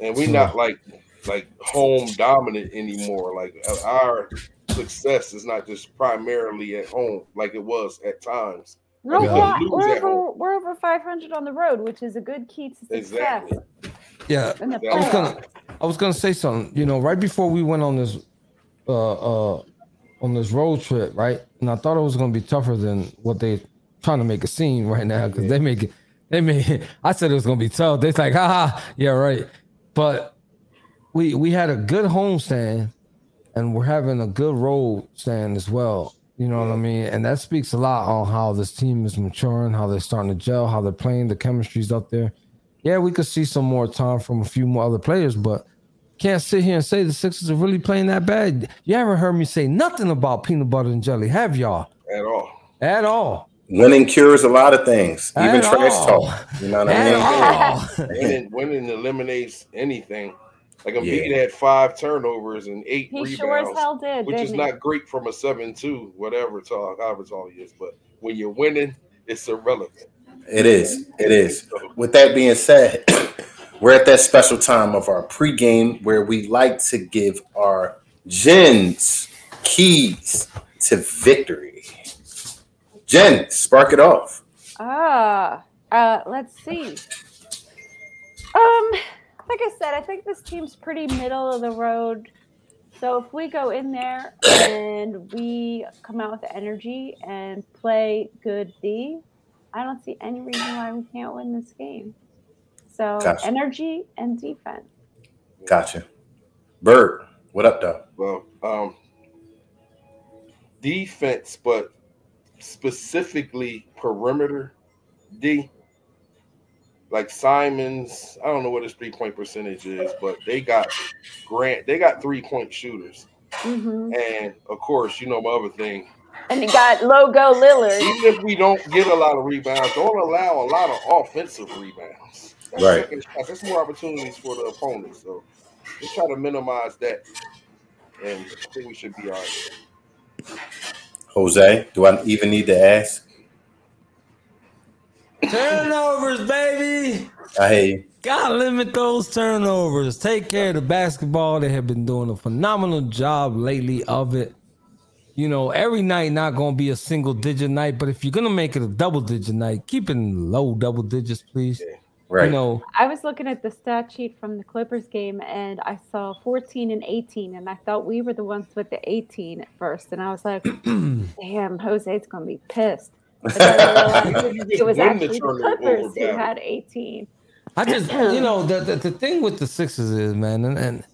And we're So- not like like home dominant anymore. Like our success is not just primarily at home like it was at times. No, Yeah. we're, we're over we're over 500 on the road, which is a good key to success Exactly. Yeah, in I was gonna, I was gonna say something. You know, right before we went on this, uh, uh, on this road trip, right? And I thought it was gonna be tougher than what they trying to make a scene right now because they make it, they made. I said it was gonna be tough. They're like, ha, yeah, right. But we we had a good homestand, and we're having a good road stand as well. You know what I mean? And that speaks a lot on how this team is maturing, how they're starting to gel, how they're playing, the chemistry's up there yeah, we could see some more time from a few more other players, but can't sit here and say the Sixers are really playing that bad. You haven't heard me say nothing about peanut butter and jelly, have y'all? At all. At all. Winning cures a lot of things, even At trash all. talk. You know what At I mean? all. Winning, winning eliminates anything. Like Yeah. Embiid had five turnovers and eight He rebounds, sure as hell did, which is he? not great from a seven-two, whatever tall, however tall he is. But when you're winning, it's irrelevant. It is. It is. With that being said, we're at that special time of our pregame where we like to give our gens keys to victory. Jen, spark it off. Ah, uh, let's see. Um, like I said, I think this team's pretty middle of the road. So if we go in there and we come out with energy and play good D, I don't see any reason why we can't win this game. So Gotcha. energy and defense. Gotcha. Bird, What up, though? Well, um, defense, but specifically perimeter D. Like Simons, I don't know what his three point percentage is, but they got Grant, they got three point shooters. hmm And of course, you know my other thing. And you got logo Lillard. Even if we don't get a lot of rebounds, don't allow a lot of offensive rebounds. That's Right. second shots. That's more opportunities for the opponent. So just try to minimize that. And I think we should be all right. Jose, do I even need to ask? Turnovers, baby. I hear you. Gotta limit those turnovers. Take care of the basketball. They have been doing a phenomenal job lately of it. You know, every night not gonna be a single digit night, but if you're gonna make it a double digit night, keep it in low double digits, please. Right. You know, I was looking at the stat sheet from the Clippers game and I saw 14 and 18, and I thought we were the ones with the 18 at first. And I was like, damn, Jose's going to be pissed. But then I realized You it was win the actually the turnover Clippers who had 18. I just you know the, the the thing with the Sixers is man, and, and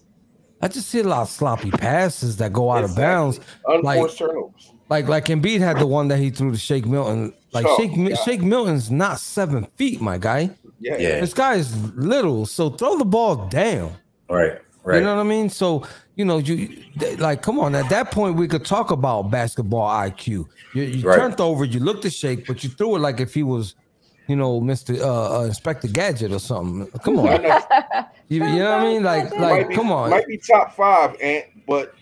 I just see a lot of sloppy passes that go out of bounds. Unforced turnovers. Like like Embiid had the one that he threw to Shake Milton. Like Oh, Shake Mi- God. Shake Milton's not seven feet, my guy. Yeah. Yeah. This guy is little, so throw the ball down. Right. Right. You know what I mean? So you know, you th- like, come on. At that point, we could talk about basketball IQ. You, you Right. turned over, you looked to shake, but you threw it like if he was, you know, Mister uh, uh, Inspector Gadget or something. Come on, you, you know what I mean? Like, like, be, come on. Might be top five, and but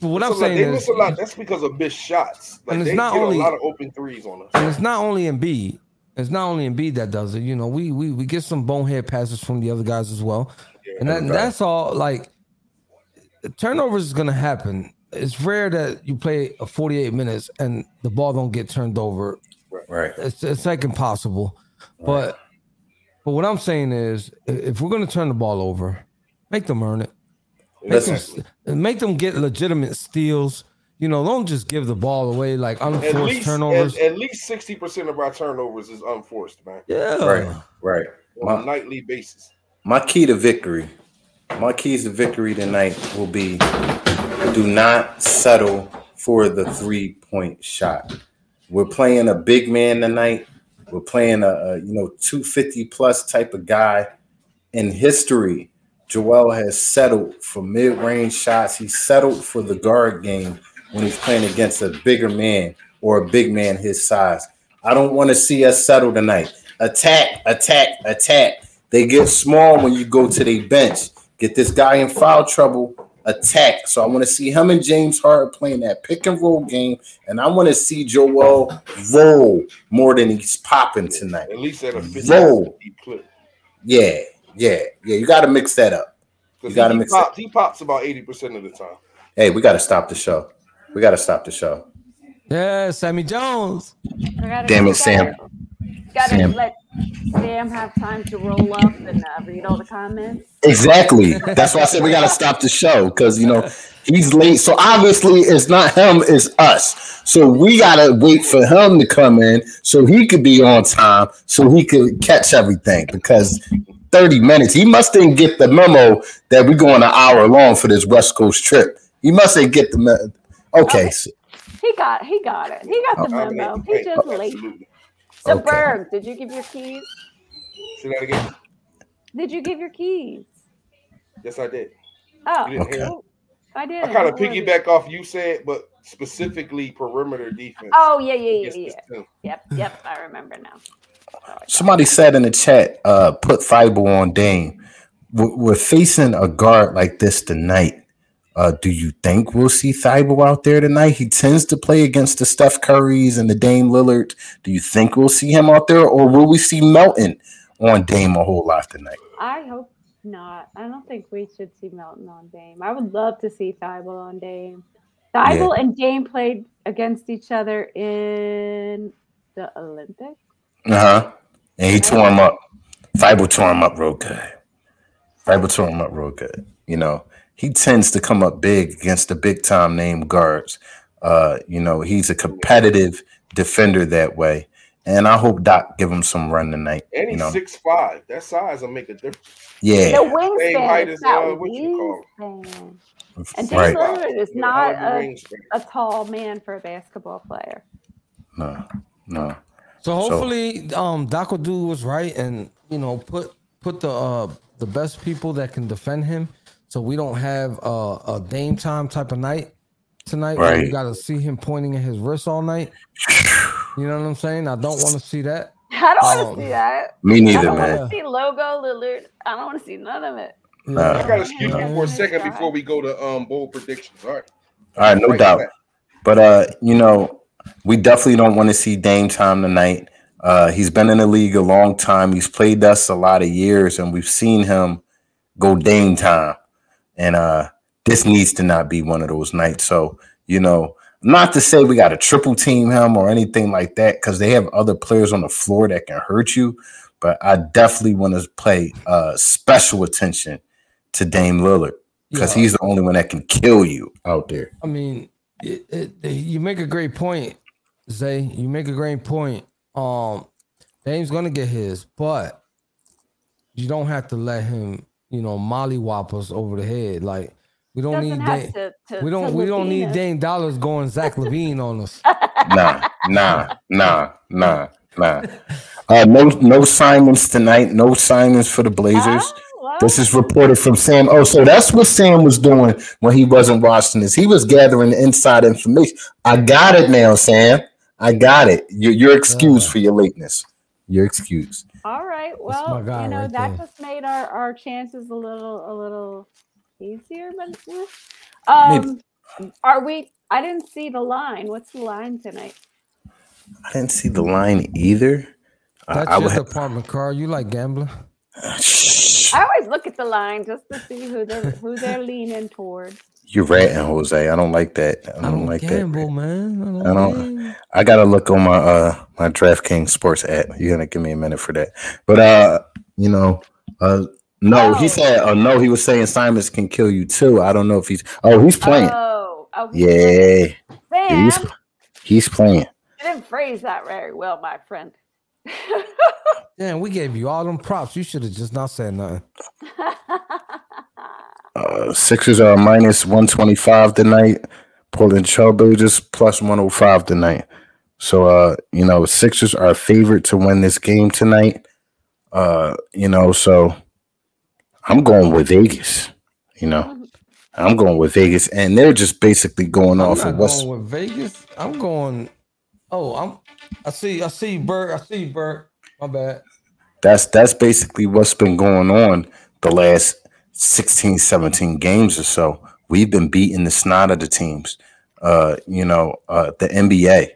what it's I'm a lot- saying they is, miss a lot. That's because of missed shots. Like And it's they not get only- a lot of open threes on us. and it's not only Embiid. It's not only Embiid that does it. You know, we we we get some bonehead passes from the other guys as well, and that, right. that's all. Like, turnovers is gonna happen. It's rare that you play a 48 minutes and the ball don't get turned over. right. It's it's like impossible. But but what I'm saying is, if we're gonna turn the ball over, make them earn it. Make them, Listen, make them get legitimate steals. You know, don't just give the ball away like At unforced least, turnovers. at, at least sixty percent of our turnovers is unforced, man, yeah, right. Right. on a My, nightly basis. my key to victory, my keys to victory tonight will be do not settle for the three point shot. We're playing a big man tonight. We're playing a, a you know 250 plus type of guy. In history, Joel has settled for mid range shots. He settled for the guard game when he's playing against a bigger man or a big man his size. I don't want to see us settle tonight. Attack, attack, attack. They get small when you go to their bench. Get this guy in foul trouble. Attack. So I want to see him and James Harden playing that pick and roll game, and I want to see Joel roll more than he's popping tonight. At least at a 50 Roll. clip. Yeah, yeah, yeah. You got to mix that up. You gotta he, mix pops, he pops about eighty percent of the time. Hey, we got to stop the show. We got to stop the show. yeah, Sammy Jones. Damn it, Sam. Gotta Sam. let Sam have time to roll up and uh, read all the comments. Exactly. That's why I said we got to stop the show because you know he's late. So obviously it's not him, it's us. So we got to wait for him to come in so he could be on time so he could catch everything because 30 minutes. He must didn't get the memo that we're going an hour long for this West Coast trip. He must didn't get the memo. Okay. so- He got he got it. He got the memo. He just late. Absolutely. So Okay. Berg, did you give your keys? Say that again. Did you give your keys? Yes, I did. Oh, You didn't Okay. oh, I did. I kind of piggyback off you said, but specifically perimeter defense. Oh yeah, yeah, yeah, yeah. Yep, yep. I remember now. Oh, Somebody said in the chat, uh, put Thybulle on Dame. We're, we're facing a guard like this tonight. Uh, do you think we'll see Thybulle out there tonight? He tends to play against the Steph Currys and the Dame Lillard. Do you think we'll see him out there, or will we see Melton on Dame a whole lot tonight? I hope not. I don't think we should see Melton on Dame. I would love to see Thybulle on Dame. Thybulle and Dame played against each other in the Olympics. Uh huh. And he tore him up. Thybulle tore him up real good. Thybulle tore him up real good. You know, he tends to come up big against the big time name guards. Uh, you know, he's a competitive defender that way. and I hope Doc give him some run tonight. And You he's know, six five. That size will make a difference. The yeah, Same wingspan. height It's as, uh, what you wingspan. And James right. Lillard is not a, a tall man for a basketball player. No, no. So hopefully, um, Doc will do what's right, and you know, put put the uh the best people that can defend him, so we don't have uh, a Dame time type of night tonight. where We Right. got to see him pointing at his wrist all night. You know what I'm saying? I don't want to see that. I don't want Um, to see that. Me neither, I don't Want to see logo Lillard. I don't want to see none of it. Yeah. I Uh, gotta excuse you for a second before we go to um bold predictions. All right. All right, no Right doubt. back. But uh, you know, we definitely don't want to see Dame time tonight. Uh, he's been in the league a long time. He's played us a lot of years, and we've seen him go Dame time. And uh, this needs to not be one of those nights. So, you know, not to say we got to triple team him or anything like that, because they have other players on the floor that can hurt you. But I definitely want to play uh, special attention to Dame Lillard because Yeah. he's the only one that can kill you out there. I mean, it, it, you make a great point, Zay. You make a great point. Um, Dame's gonna get his, but you don't have to let him, you know, mollywop us over the head. Like we don't Doesn't need have Dame. to, to We don't. to We don't need LaVine us. Dame Dollars going Zach LaVine on us. nah, nah, nah, nah, nah. Uh, no, no Simons tonight. No Simons for the Blazers. Oh, well, This is reported from Sam. Oh, so that's what Sam was doing when he wasn't watching this. He was gathering inside information. I got it now, Sam. I got it. You're, you're excused Yeah. for your lateness. You're excused. All right. my Well, you know right that there. just made our, our chances a little a little easier, but yeah. um, are we? I didn't see the line. What's the line tonight? I didn't see the line either. Uh, That's I your would. department, Carl. You like gambling? I always look at the line just to see who they're who they're leaning towards. You're ratting, Jose. I don't like that. I don't, like that. man. I don't. I don't- I gotta look on my uh my DraftKings sports app. You're gonna give me a minute for that. But uh, you know, uh no, he Oh. said uh no, he was saying Simons can kill you too. I don't know if he's oh he's playing. Oh, oh yeah, Sam, he's he's playing. you didn't phrase that very well, my friend. Damn, we gave you all them props. You should have just not said nothing. Uh Sixers are minus 125 tonight. Portland Trailblazers plus 105 tonight. So uh, you know, Sixers are favored to win this game tonight. Uh, you know, so I'm going with Vegas, you know. I'm going with Vegas, and they're just basically going I'm off of what's going with Vegas. I'm going. Oh, I'm. I see. I see Bert. I see Bert. My bad. that's that's basically what's been going on the last 16, 17 games or so. We've been beating the snot of the teams. Uh, you know, uh, the NBA.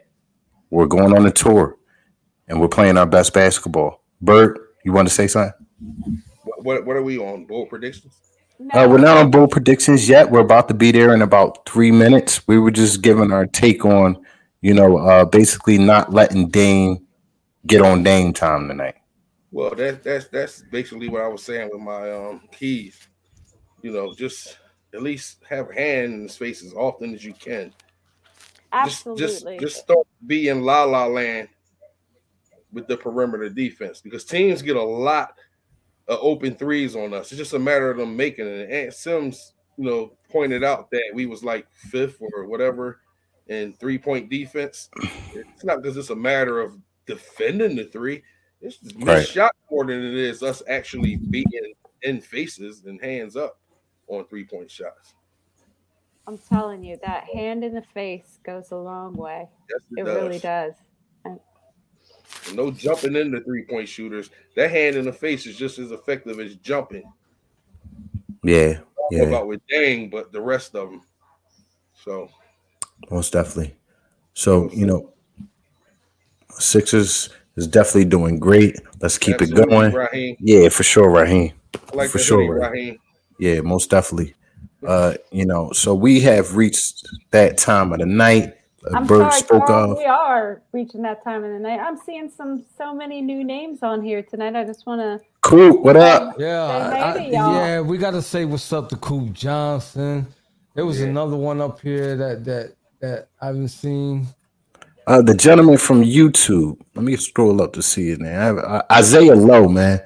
We're going on a tour, and we're playing our best basketball. Bert, you want to say something? What, what are we on? Bold predictions? Uh, we're not on bold predictions yet. We're about to be there in about three minutes. We were just giving our take on, you know, uh, basically not letting Dame get on Dame time tonight. Well, that's that's that's basically what I was saying with my um keys. You know, just at least have a hand in his face as often as you can. Just Absolutely. just just start being la la land with the perimeter defense because teams get a lot of open threes on us. It's just a matter of them making it. And Sims, you know, pointed out that we was like fifth or whatever in three point defense. It's not because it's a matter of defending the three. It's just Right. shot more than it is us actually being in faces and hands up on three point shots. I'm telling you, that hand in the face goes a long way. Yes, it, It does. really does. No jumping into three point shooters. That hand in the face is just as effective as jumping. Yeah, I don't know yeah, About with Dang, but the rest of them. So most definitely. So you know, Sixers is definitely doing great. Let's keep it going. Raheem. Yeah, for sure, Raheem. Like For sure, hoodie, Raheem. Raheem. Yeah, most definitely. Uh, you know, so we have reached that time of the night. Uh, I'm Bird sorry, spoke Carl, of. we are reaching that time of the night. I'm seeing some so many new names on here tonight. I just want to. Cool. What up? Yeah, I- I- yeah. We gotta say what's up to Cool Johnson. There was Yeah. another one up here that that that I haven't seen. Uh, the gentleman from YouTube. Let me scroll up to see his name. I have, uh, Isaiah Lowe, man.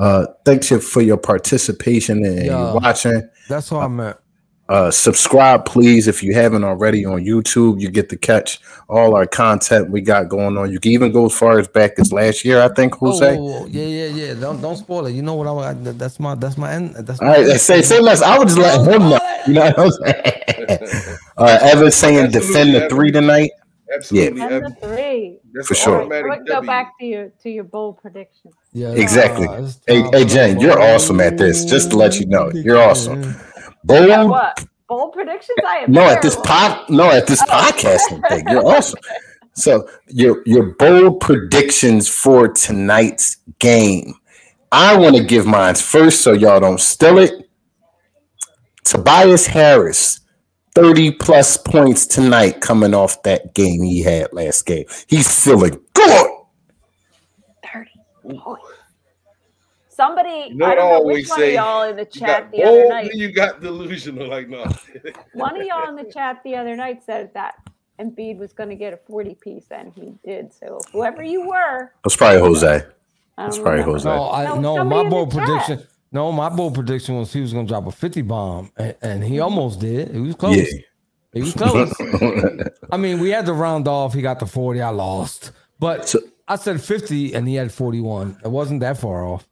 Uh, thanks you for your participation and Yeah. you watching. That's all I meant. Uh, subscribe, please, if you haven't already on YouTube. You get to catch all our content we got going on. You can even go as far as back as last year, I think, Oh, Jose. whoa, whoa, yeah, yeah, yeah. Don't don't spoil it. You know what I'm. I, that's my that's my end. That's All my right, say say less. I would just let him know. You know what I'm saying? uh, Evan saying defend the three tonight. Absolutely. And the Evan. three. That's For sure. automatic Let's go back to your to your bold predictions. Yeah, Exactly. nah, it's Hey, hey, Jane, you're awesome at this. Just to let you know, you're awesome. Bold. Yeah, what? Bold predictions? I am No, at this terrible. pod, no, at this oh. podcasting thing, you're awesome. So your your bold predictions for tonight's game. I want to give mine first, so y'all don't steal it. Tobias Harris, thirty plus points tonight, coming off that game he had last game. He's feeling good. 30 points. Somebody, You know I don't know always which one say? of y'all in the chat got the other night. you got delusional. Like no. One of y'all in the chat the other night said that Embiid was going to get a 40 piece, and he did. So whoever you were, That's probably Jose. I That's probably. Jose. No, I, No, no, my in the bold chat. prediction. No, my bold prediction was he was gonna drop a 50 bomb, and, and he almost did. He was close. Yeah. He was close. I mean, we had to round off. He got the 40. I lost. But So- I said 50 and he had 41. It wasn't that far off.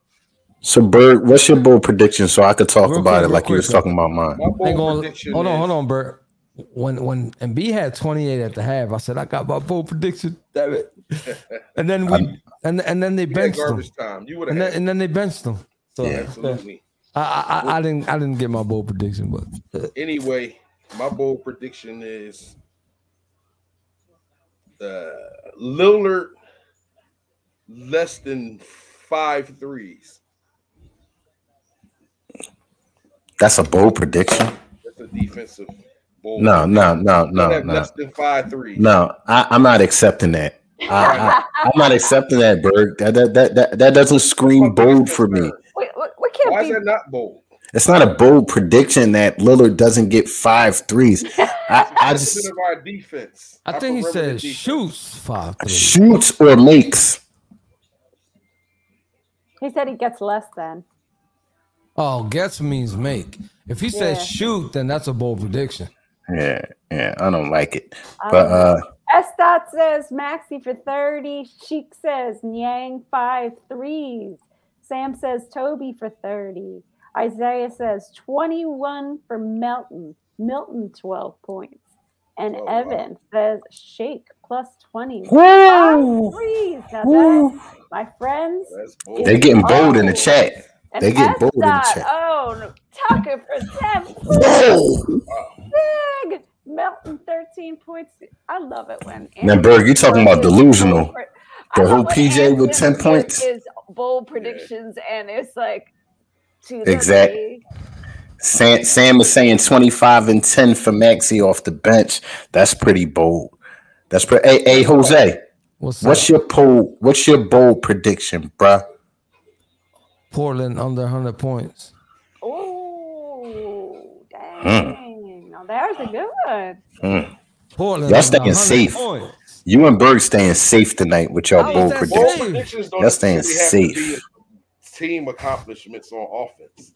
So, Bert, what's your bold prediction so I could talk Real about quick, it real like you was talking about mine? My bold gonna, prediction hold on, is- hold on, Bert. When when MB had 28 at the half, I said I got my bold prediction. Damn it. And then we and and then they You had benched him. time. You would And have then, and then they benched him. So Yeah. absolutely. I, I I- I didn't I didn't get my bold prediction, but uh, Anyway, my bold prediction is uh, Lillard less than five threes. That's a bold prediction. That's a defensive bold. No, no, no, no, no, less than five threes. no. I, I'm not accepting that. I, I, I'm not accepting that, Berg. That, that that that that doesn't scream bold for me. Why is that not bold? It's not a bold prediction that Lillard doesn't get five threes. I, I just of our defense. I think he perimeter said shoots five three. shoots or makes. He said he gets less than. Oh, guess means make. If he says shoot, then that's a bold prediction. Yeah, yeah. I don't like it. I But uh, S dot says Maxey for 30. Sheik says Niang five threes. Sam says Toby for 30. Isaiah says 21 for Melton. Milton 12 points. And Oh, wow. Evan says Shake plus 20. Woo! Five threes. Woo! that, my friends. That's bold. they getting bold in the chat. And They get bold in the chat. Oh, no, Tucker for 10 Whoa! big. Melton 13 points. I love it when. Now, Anthony Berg, you're talking about delusional. pre- The whole when PJ with 10 points? Is bold predictions and it's like to the Sam, Sam is saying 25 and 10 for Maxey off the bench. That's pretty bold. That's pretty. Hey, hey, Jose, What's, what's your bold? What's your bold prediction, bruh? Portland under 100 points? Oh, dang. Now there's a good one. Hmm. Portland. Y'all under staying safe. points. You and Berg staying safe tonight with your How is bold that prediction. Bold predictions don't Y'all staying necessarily have to safe. Team accomplishments on offense.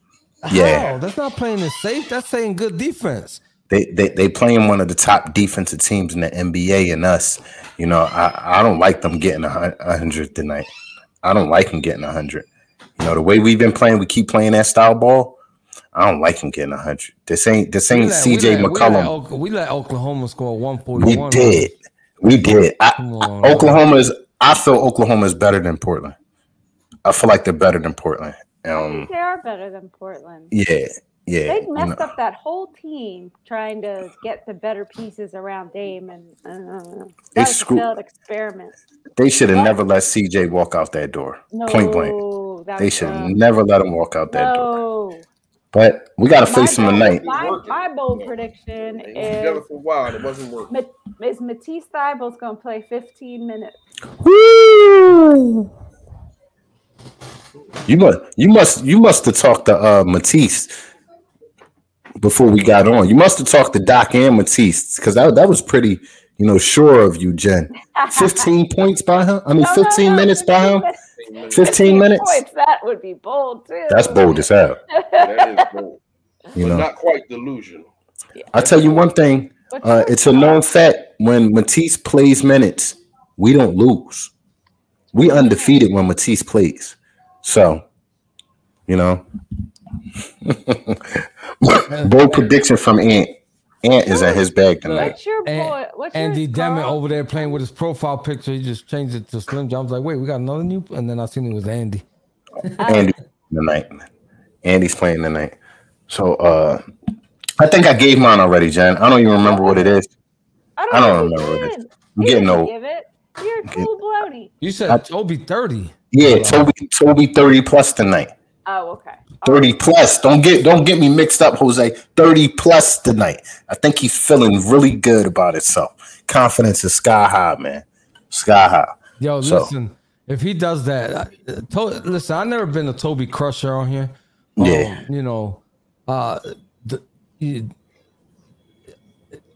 Yeah. How? That's not playing it safe. That's saying good defense. They, they they playing one of the top defensive teams in the NBA and us. You know, I, I don't like them getting a hundred tonight. I don't like them getting a hundred. You know, the way we've been playing, we keep playing that style ball. I don't like them getting a hundred. This ain't this We ain't let- we CJ let- we let McCollum. Oak- We let Oklahoma score one forty one. We 141. did. We did. I, Come on, man. Oklahoma is. I feel Oklahoma is better than Portland. I feel like they're better than Portland. Um. They are better than Portland. Yeah. Yeah. They you messed know. up that whole team trying to get the better pieces around Dame, and uh, They that was a screw- failed experiment. They should have never let CJ walk out that door. No, Point blank. They should have never let him walk out that door. No. But we got to face him tonight. My, my bold prediction They was together is for a while it wasn't working. Ma- is Matisse Thybulle's going to play 15 minutes. Woo! You must, you must, you must have talked to uh, Matisse before we got on. You must have talked to Doc and Matisse because that, that was pretty. you know, sure of you, Jen. 15 points by him. I mean, No, no, 15 no, minutes by him. 15 15 minutes. Points, that would be bold too. That's bold as hell. That is bold, You but know, not quite delusional. I tell you one thing. Uh, it's a known fact when Matisse plays minutes, we don't lose. We undefeated when Matisse plays. So, you know, bold prediction from Ant. Ant is in his bag tonight. What's your And- boy? What's Andy your Demmett over there playing with his profile picture. He just changed it to Slim Jim. I was like, wait, we got another new. And then I seen it was Andy. Andy tonight. Andy's playing tonight. So, uh, I think I gave mine already, Jen. I don't even remember what it is. I don't, I don't remember what you it did. I'm you getting old. Give it. You're Get- full bloaty. You said I- Toby 30. Yeah, Toby, Toby 30 plus tonight. Oh, okay. 30 plus. Don't get don't get me mixed up, Jose. 30 plus tonight. I think he's feeling really good about himself. Confidence is sky high, man. Sky high. Yo, So- listen, if he does that, uh, to, listen, I've never been a Toby crusher on here. Yeah. Um, you know, uh, the, you,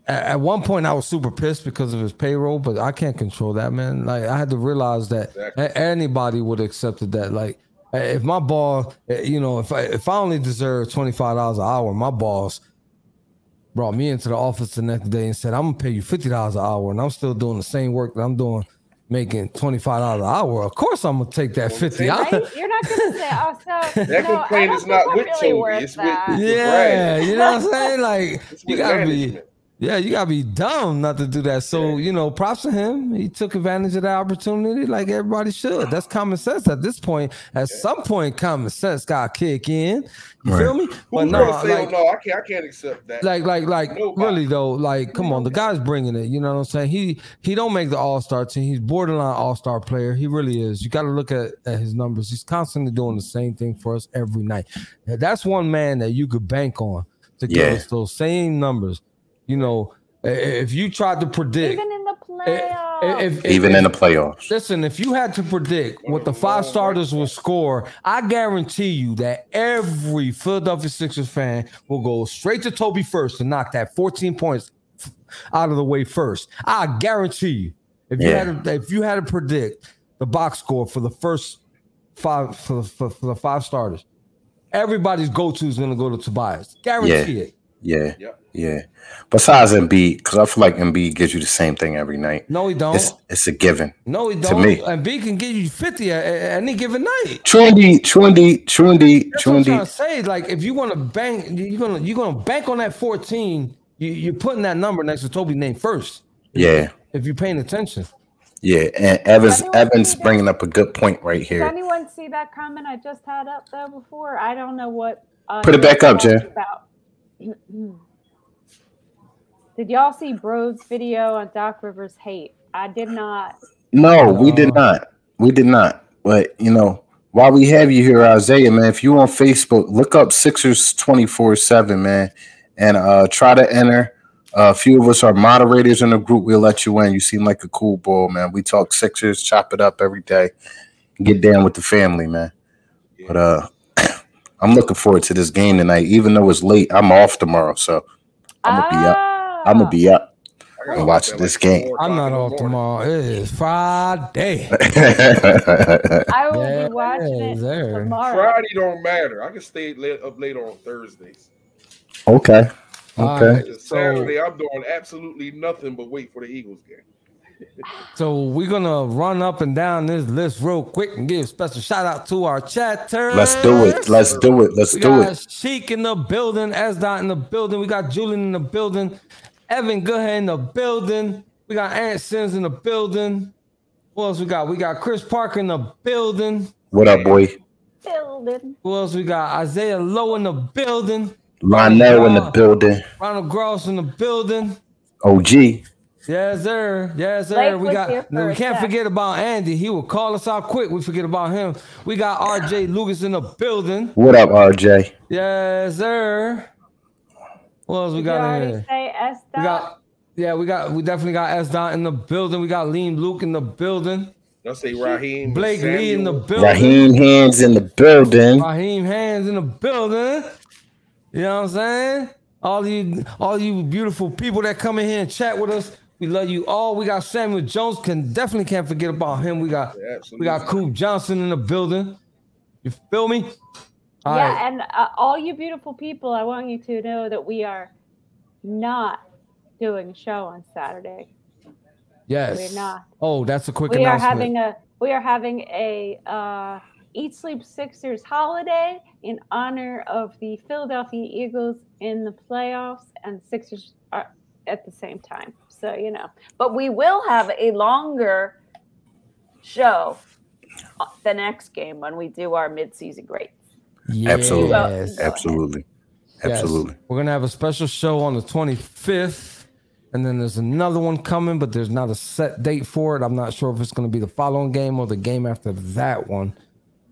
at, one point I was super pissed because of his payroll, but I can't control that, man. Like I had to realize that Exactly. anybody would have accepted that. Like if my ball, uh, you know, if I if I only deserve twenty five dollars an hour, my boss brought me into the office the next day and said, "I'm gonna pay you fifty dollars an hour," and I'm still doing the same work that I'm doing, making twenty five dollars an hour. Of course, I'm gonna take that fifty. Right? dollars. You're not gonna say, oh, so That no, complaint is not with really Toby, it's with- that. with- Yeah, Brad. you know what I'm saying? Like you gotta be, management. Yeah, you gotta be dumb not to do that. So you know, props to him. He took advantage of that opportunity, like everybody should. That's common sense at this point. At some point, common sense got to kick in. You Right. feel me? But no, gonna say, like, oh, no, I can't, I can't accept that. like like like Nobody. really though like come on the guy's bringing it you know what i'm saying he he don't make the all-star team he's borderline all-star player he really is you got to look at, at his numbers he's constantly doing the same thing for us every night that's one man that you could bank on to give Yeah. us those same numbers you know if you tried to predict Even in the playoffs. if- Even if- in the playoffs. Listen, if you had to predict what the five starters will score, I guarantee you that every Philadelphia Sixers fan will go straight to Toby first and knock that 14 points out of the way first. I guarantee you. If you Yeah. had to, if you had to predict the box score for the first five for, for, for the five starters, everybody's go-to is going to go to Tobias. Guarantee it. Yeah. Yep. Yeah. Besides Embiid, because I feel like Embiid gives you the same thing every night. No, he don't. It's it's a given. no, he to don't. To me. Embiid can give you 50 at, at any given night. True indeed. True indeed. That's True what I'm trying to say. Like, if you want to bank, you're gonna you're gonna bank on that 14. You, you're putting that number next to Toby's name first. Yeah. If you're paying attention. Yeah. And Evans Evans bringing up a good point right Did here. anyone see that comment I just had up there before? I don't know what. Uh, Put it back up, talking Jen. About. Did y'all see Broad's video on Doc Rivers hate? I did not. No, we did not. We did not. But you know, while we have you here, Isaiah, man, if you on Facebook, look up Sixers 24-7, man, and uh try to enter. Uh, a few of us are moderators in the group. We'll let you in. You seem like a cool boy, man. We talk Sixers, chop it up every day, get down with the family, man. But uh I'm looking forward to this game tonight. Even though it's late, I'm off tomorrow, so I'm gonna be up. I'm gonna be up. I gotta I'm watching watch this game. I'm not in off tomorrow. It is Friday. I will Yeah, be watching it there. tomorrow. Friday don't matter. I can stay late, up late on Thursdays. okay. Okay. right, Just so, Saturday, I'm doing absolutely nothing but wait for the Eagles game. So we're gonna run up and down this list real quick and give a special shout out to our chatters. Let's do it. Let's do it. Let's We do got it. Sheik in the building, Esdot in the building. We got Julian in the building, Evan Goodhead in the building. We got Ant Sims in the building. Who else we got? We got Chris Parker in the building. What up, boy? Building. Who else we got? Isaiah Lowe in the building. Lionel in the building. Ronald Gross in the building. OG. Yes, sir. Yes, sir. Blake we got. we can't sec. forget about Andy. He will call us out quick. We forget about him. We got RJ Lucas in the building. What up, RJ? Yes, sir. What else we Did you got in already here? say S. We got. Yeah, we got. We definitely got S Dot in the building. We got Lean Luke in the building. Don't say Raheem, Blake Lee in the Samuel. building. Raheem Hands in the building. Raheem Hands in the building. You know what I'm saying? All you, all you beautiful people that come in here and chat with us. We love you all. We got Samuel Jones. Can definitely can't forget about him. We got Yeah, we got Coop Johnson in the building. You feel me? All yeah, right. and uh, all you beautiful people, I want you to know that we are not doing a show on Saturday. Yes. We're not. Oh, that's a quick We are having a we are having a uh, Eat Sleep Sixers holiday in honor of the Philadelphia Eagles in the playoffs, and Sixers are at the same time. So you know, but we will have a longer show uh, the next game when we do our midseason grades. Absolutely. Yes. Absolutely. Yes. Absolutely. We're gonna have a special show on the 25th, and then there's another one coming, but there's not a set date for it. I'm not sure if it's gonna be the following game or the game after that one.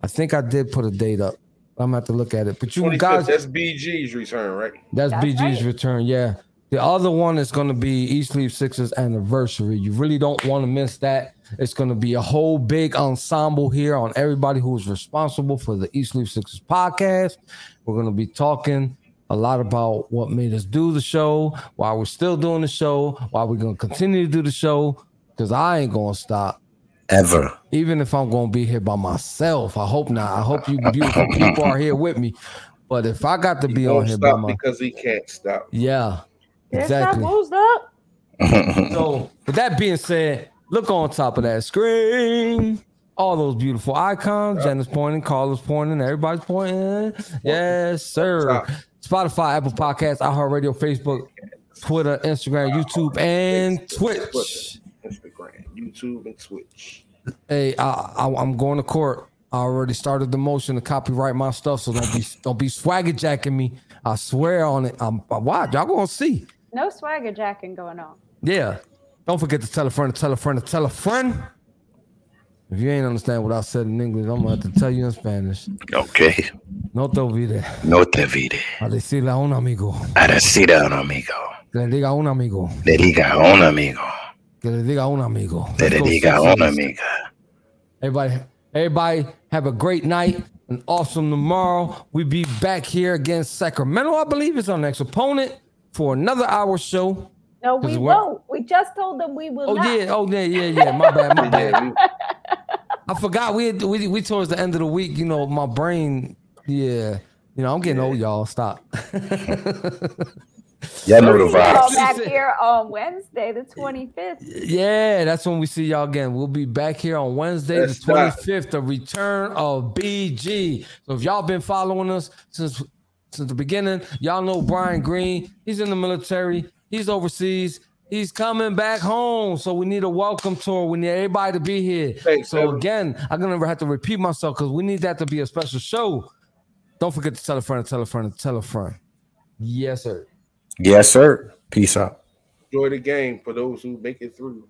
I think I did put a date up. I'm gonna have to look at it. But you guys, that's BG's return, right? that's, That's BG's right. return. Yeah. The other one is going to be East Sleep Sixers anniversary. You really don't want to miss that. It's going to be a whole big ensemble here on everybody who is responsible for the East Sleep Sixers podcast. We're going to be talking a lot about what made us do the show, why we're still doing the show, why we're going to continue to do the show, because I ain't going to stop Ever. even if I'm going to be here by myself. I hope not. I hope you beautiful people are here with me. But if I got to be on here by stop my because he can't stop. yeah, There's exactly. that moves up. So, with that being said, look on top of that screen. All those beautiful icons. Janice pointing, Carlos pointing, everybody's pointing. Yes, sir. Spotify, Apple Podcasts, iHeartRadio, Facebook, Twitter, Instagram, YouTube, and Twitch. Instagram, YouTube, and Twitch. Hey, I, I, I'm going to court. I already started the motion to copyright my stuff, so don't be don't be swagger jacking me. I swear on it. I'm watch. Y'all gonna see. No swagger jacking going on. Yeah. Don't forget to tell a friend to tell a friend to tell a friend. If you ain't understand what I said in English, I'm gonna have to tell you in Spanish. Okay. No te olvides. No te vide. A decirle a un amigo. A decir a un amigo. Que le diga a un amigo. Le diga a un amigo. Que le diga a un amigo. Que Let's le go diga a Sixers. una amiga. Everybody, everybody have a great night. An awesome tomorrow. We be back here against Sacramento. I believe it's our next opponent for another hour show. No, we won't. We just told them we will Oh not. yeah, oh yeah, yeah, yeah. My bad, my bad. I forgot we, had, we we towards the end of the week. You know, my brain. Yeah, you know, I'm getting old, y'all. Stop. Y'all know the We'll vibes. back here on Wednesday, the 25th. yeah, that's when we see y'all again. We'll be back here on Wednesday, Let's the stop. 25th, the return of BG. So if y'all been following us since since the beginning, y'all know Brian Green. He's in the military. He's overseas. He's coming back home. So we need a welcome tour. We need everybody to be here. Thanks, so Evan. again, I'm gonna have to repeat myself because we need that to be a special show. Don't forget to tell a friend, tell a friend, tell a friend. Yes, sir. Yes, sir. Peace out. Enjoy the game for those who make it through.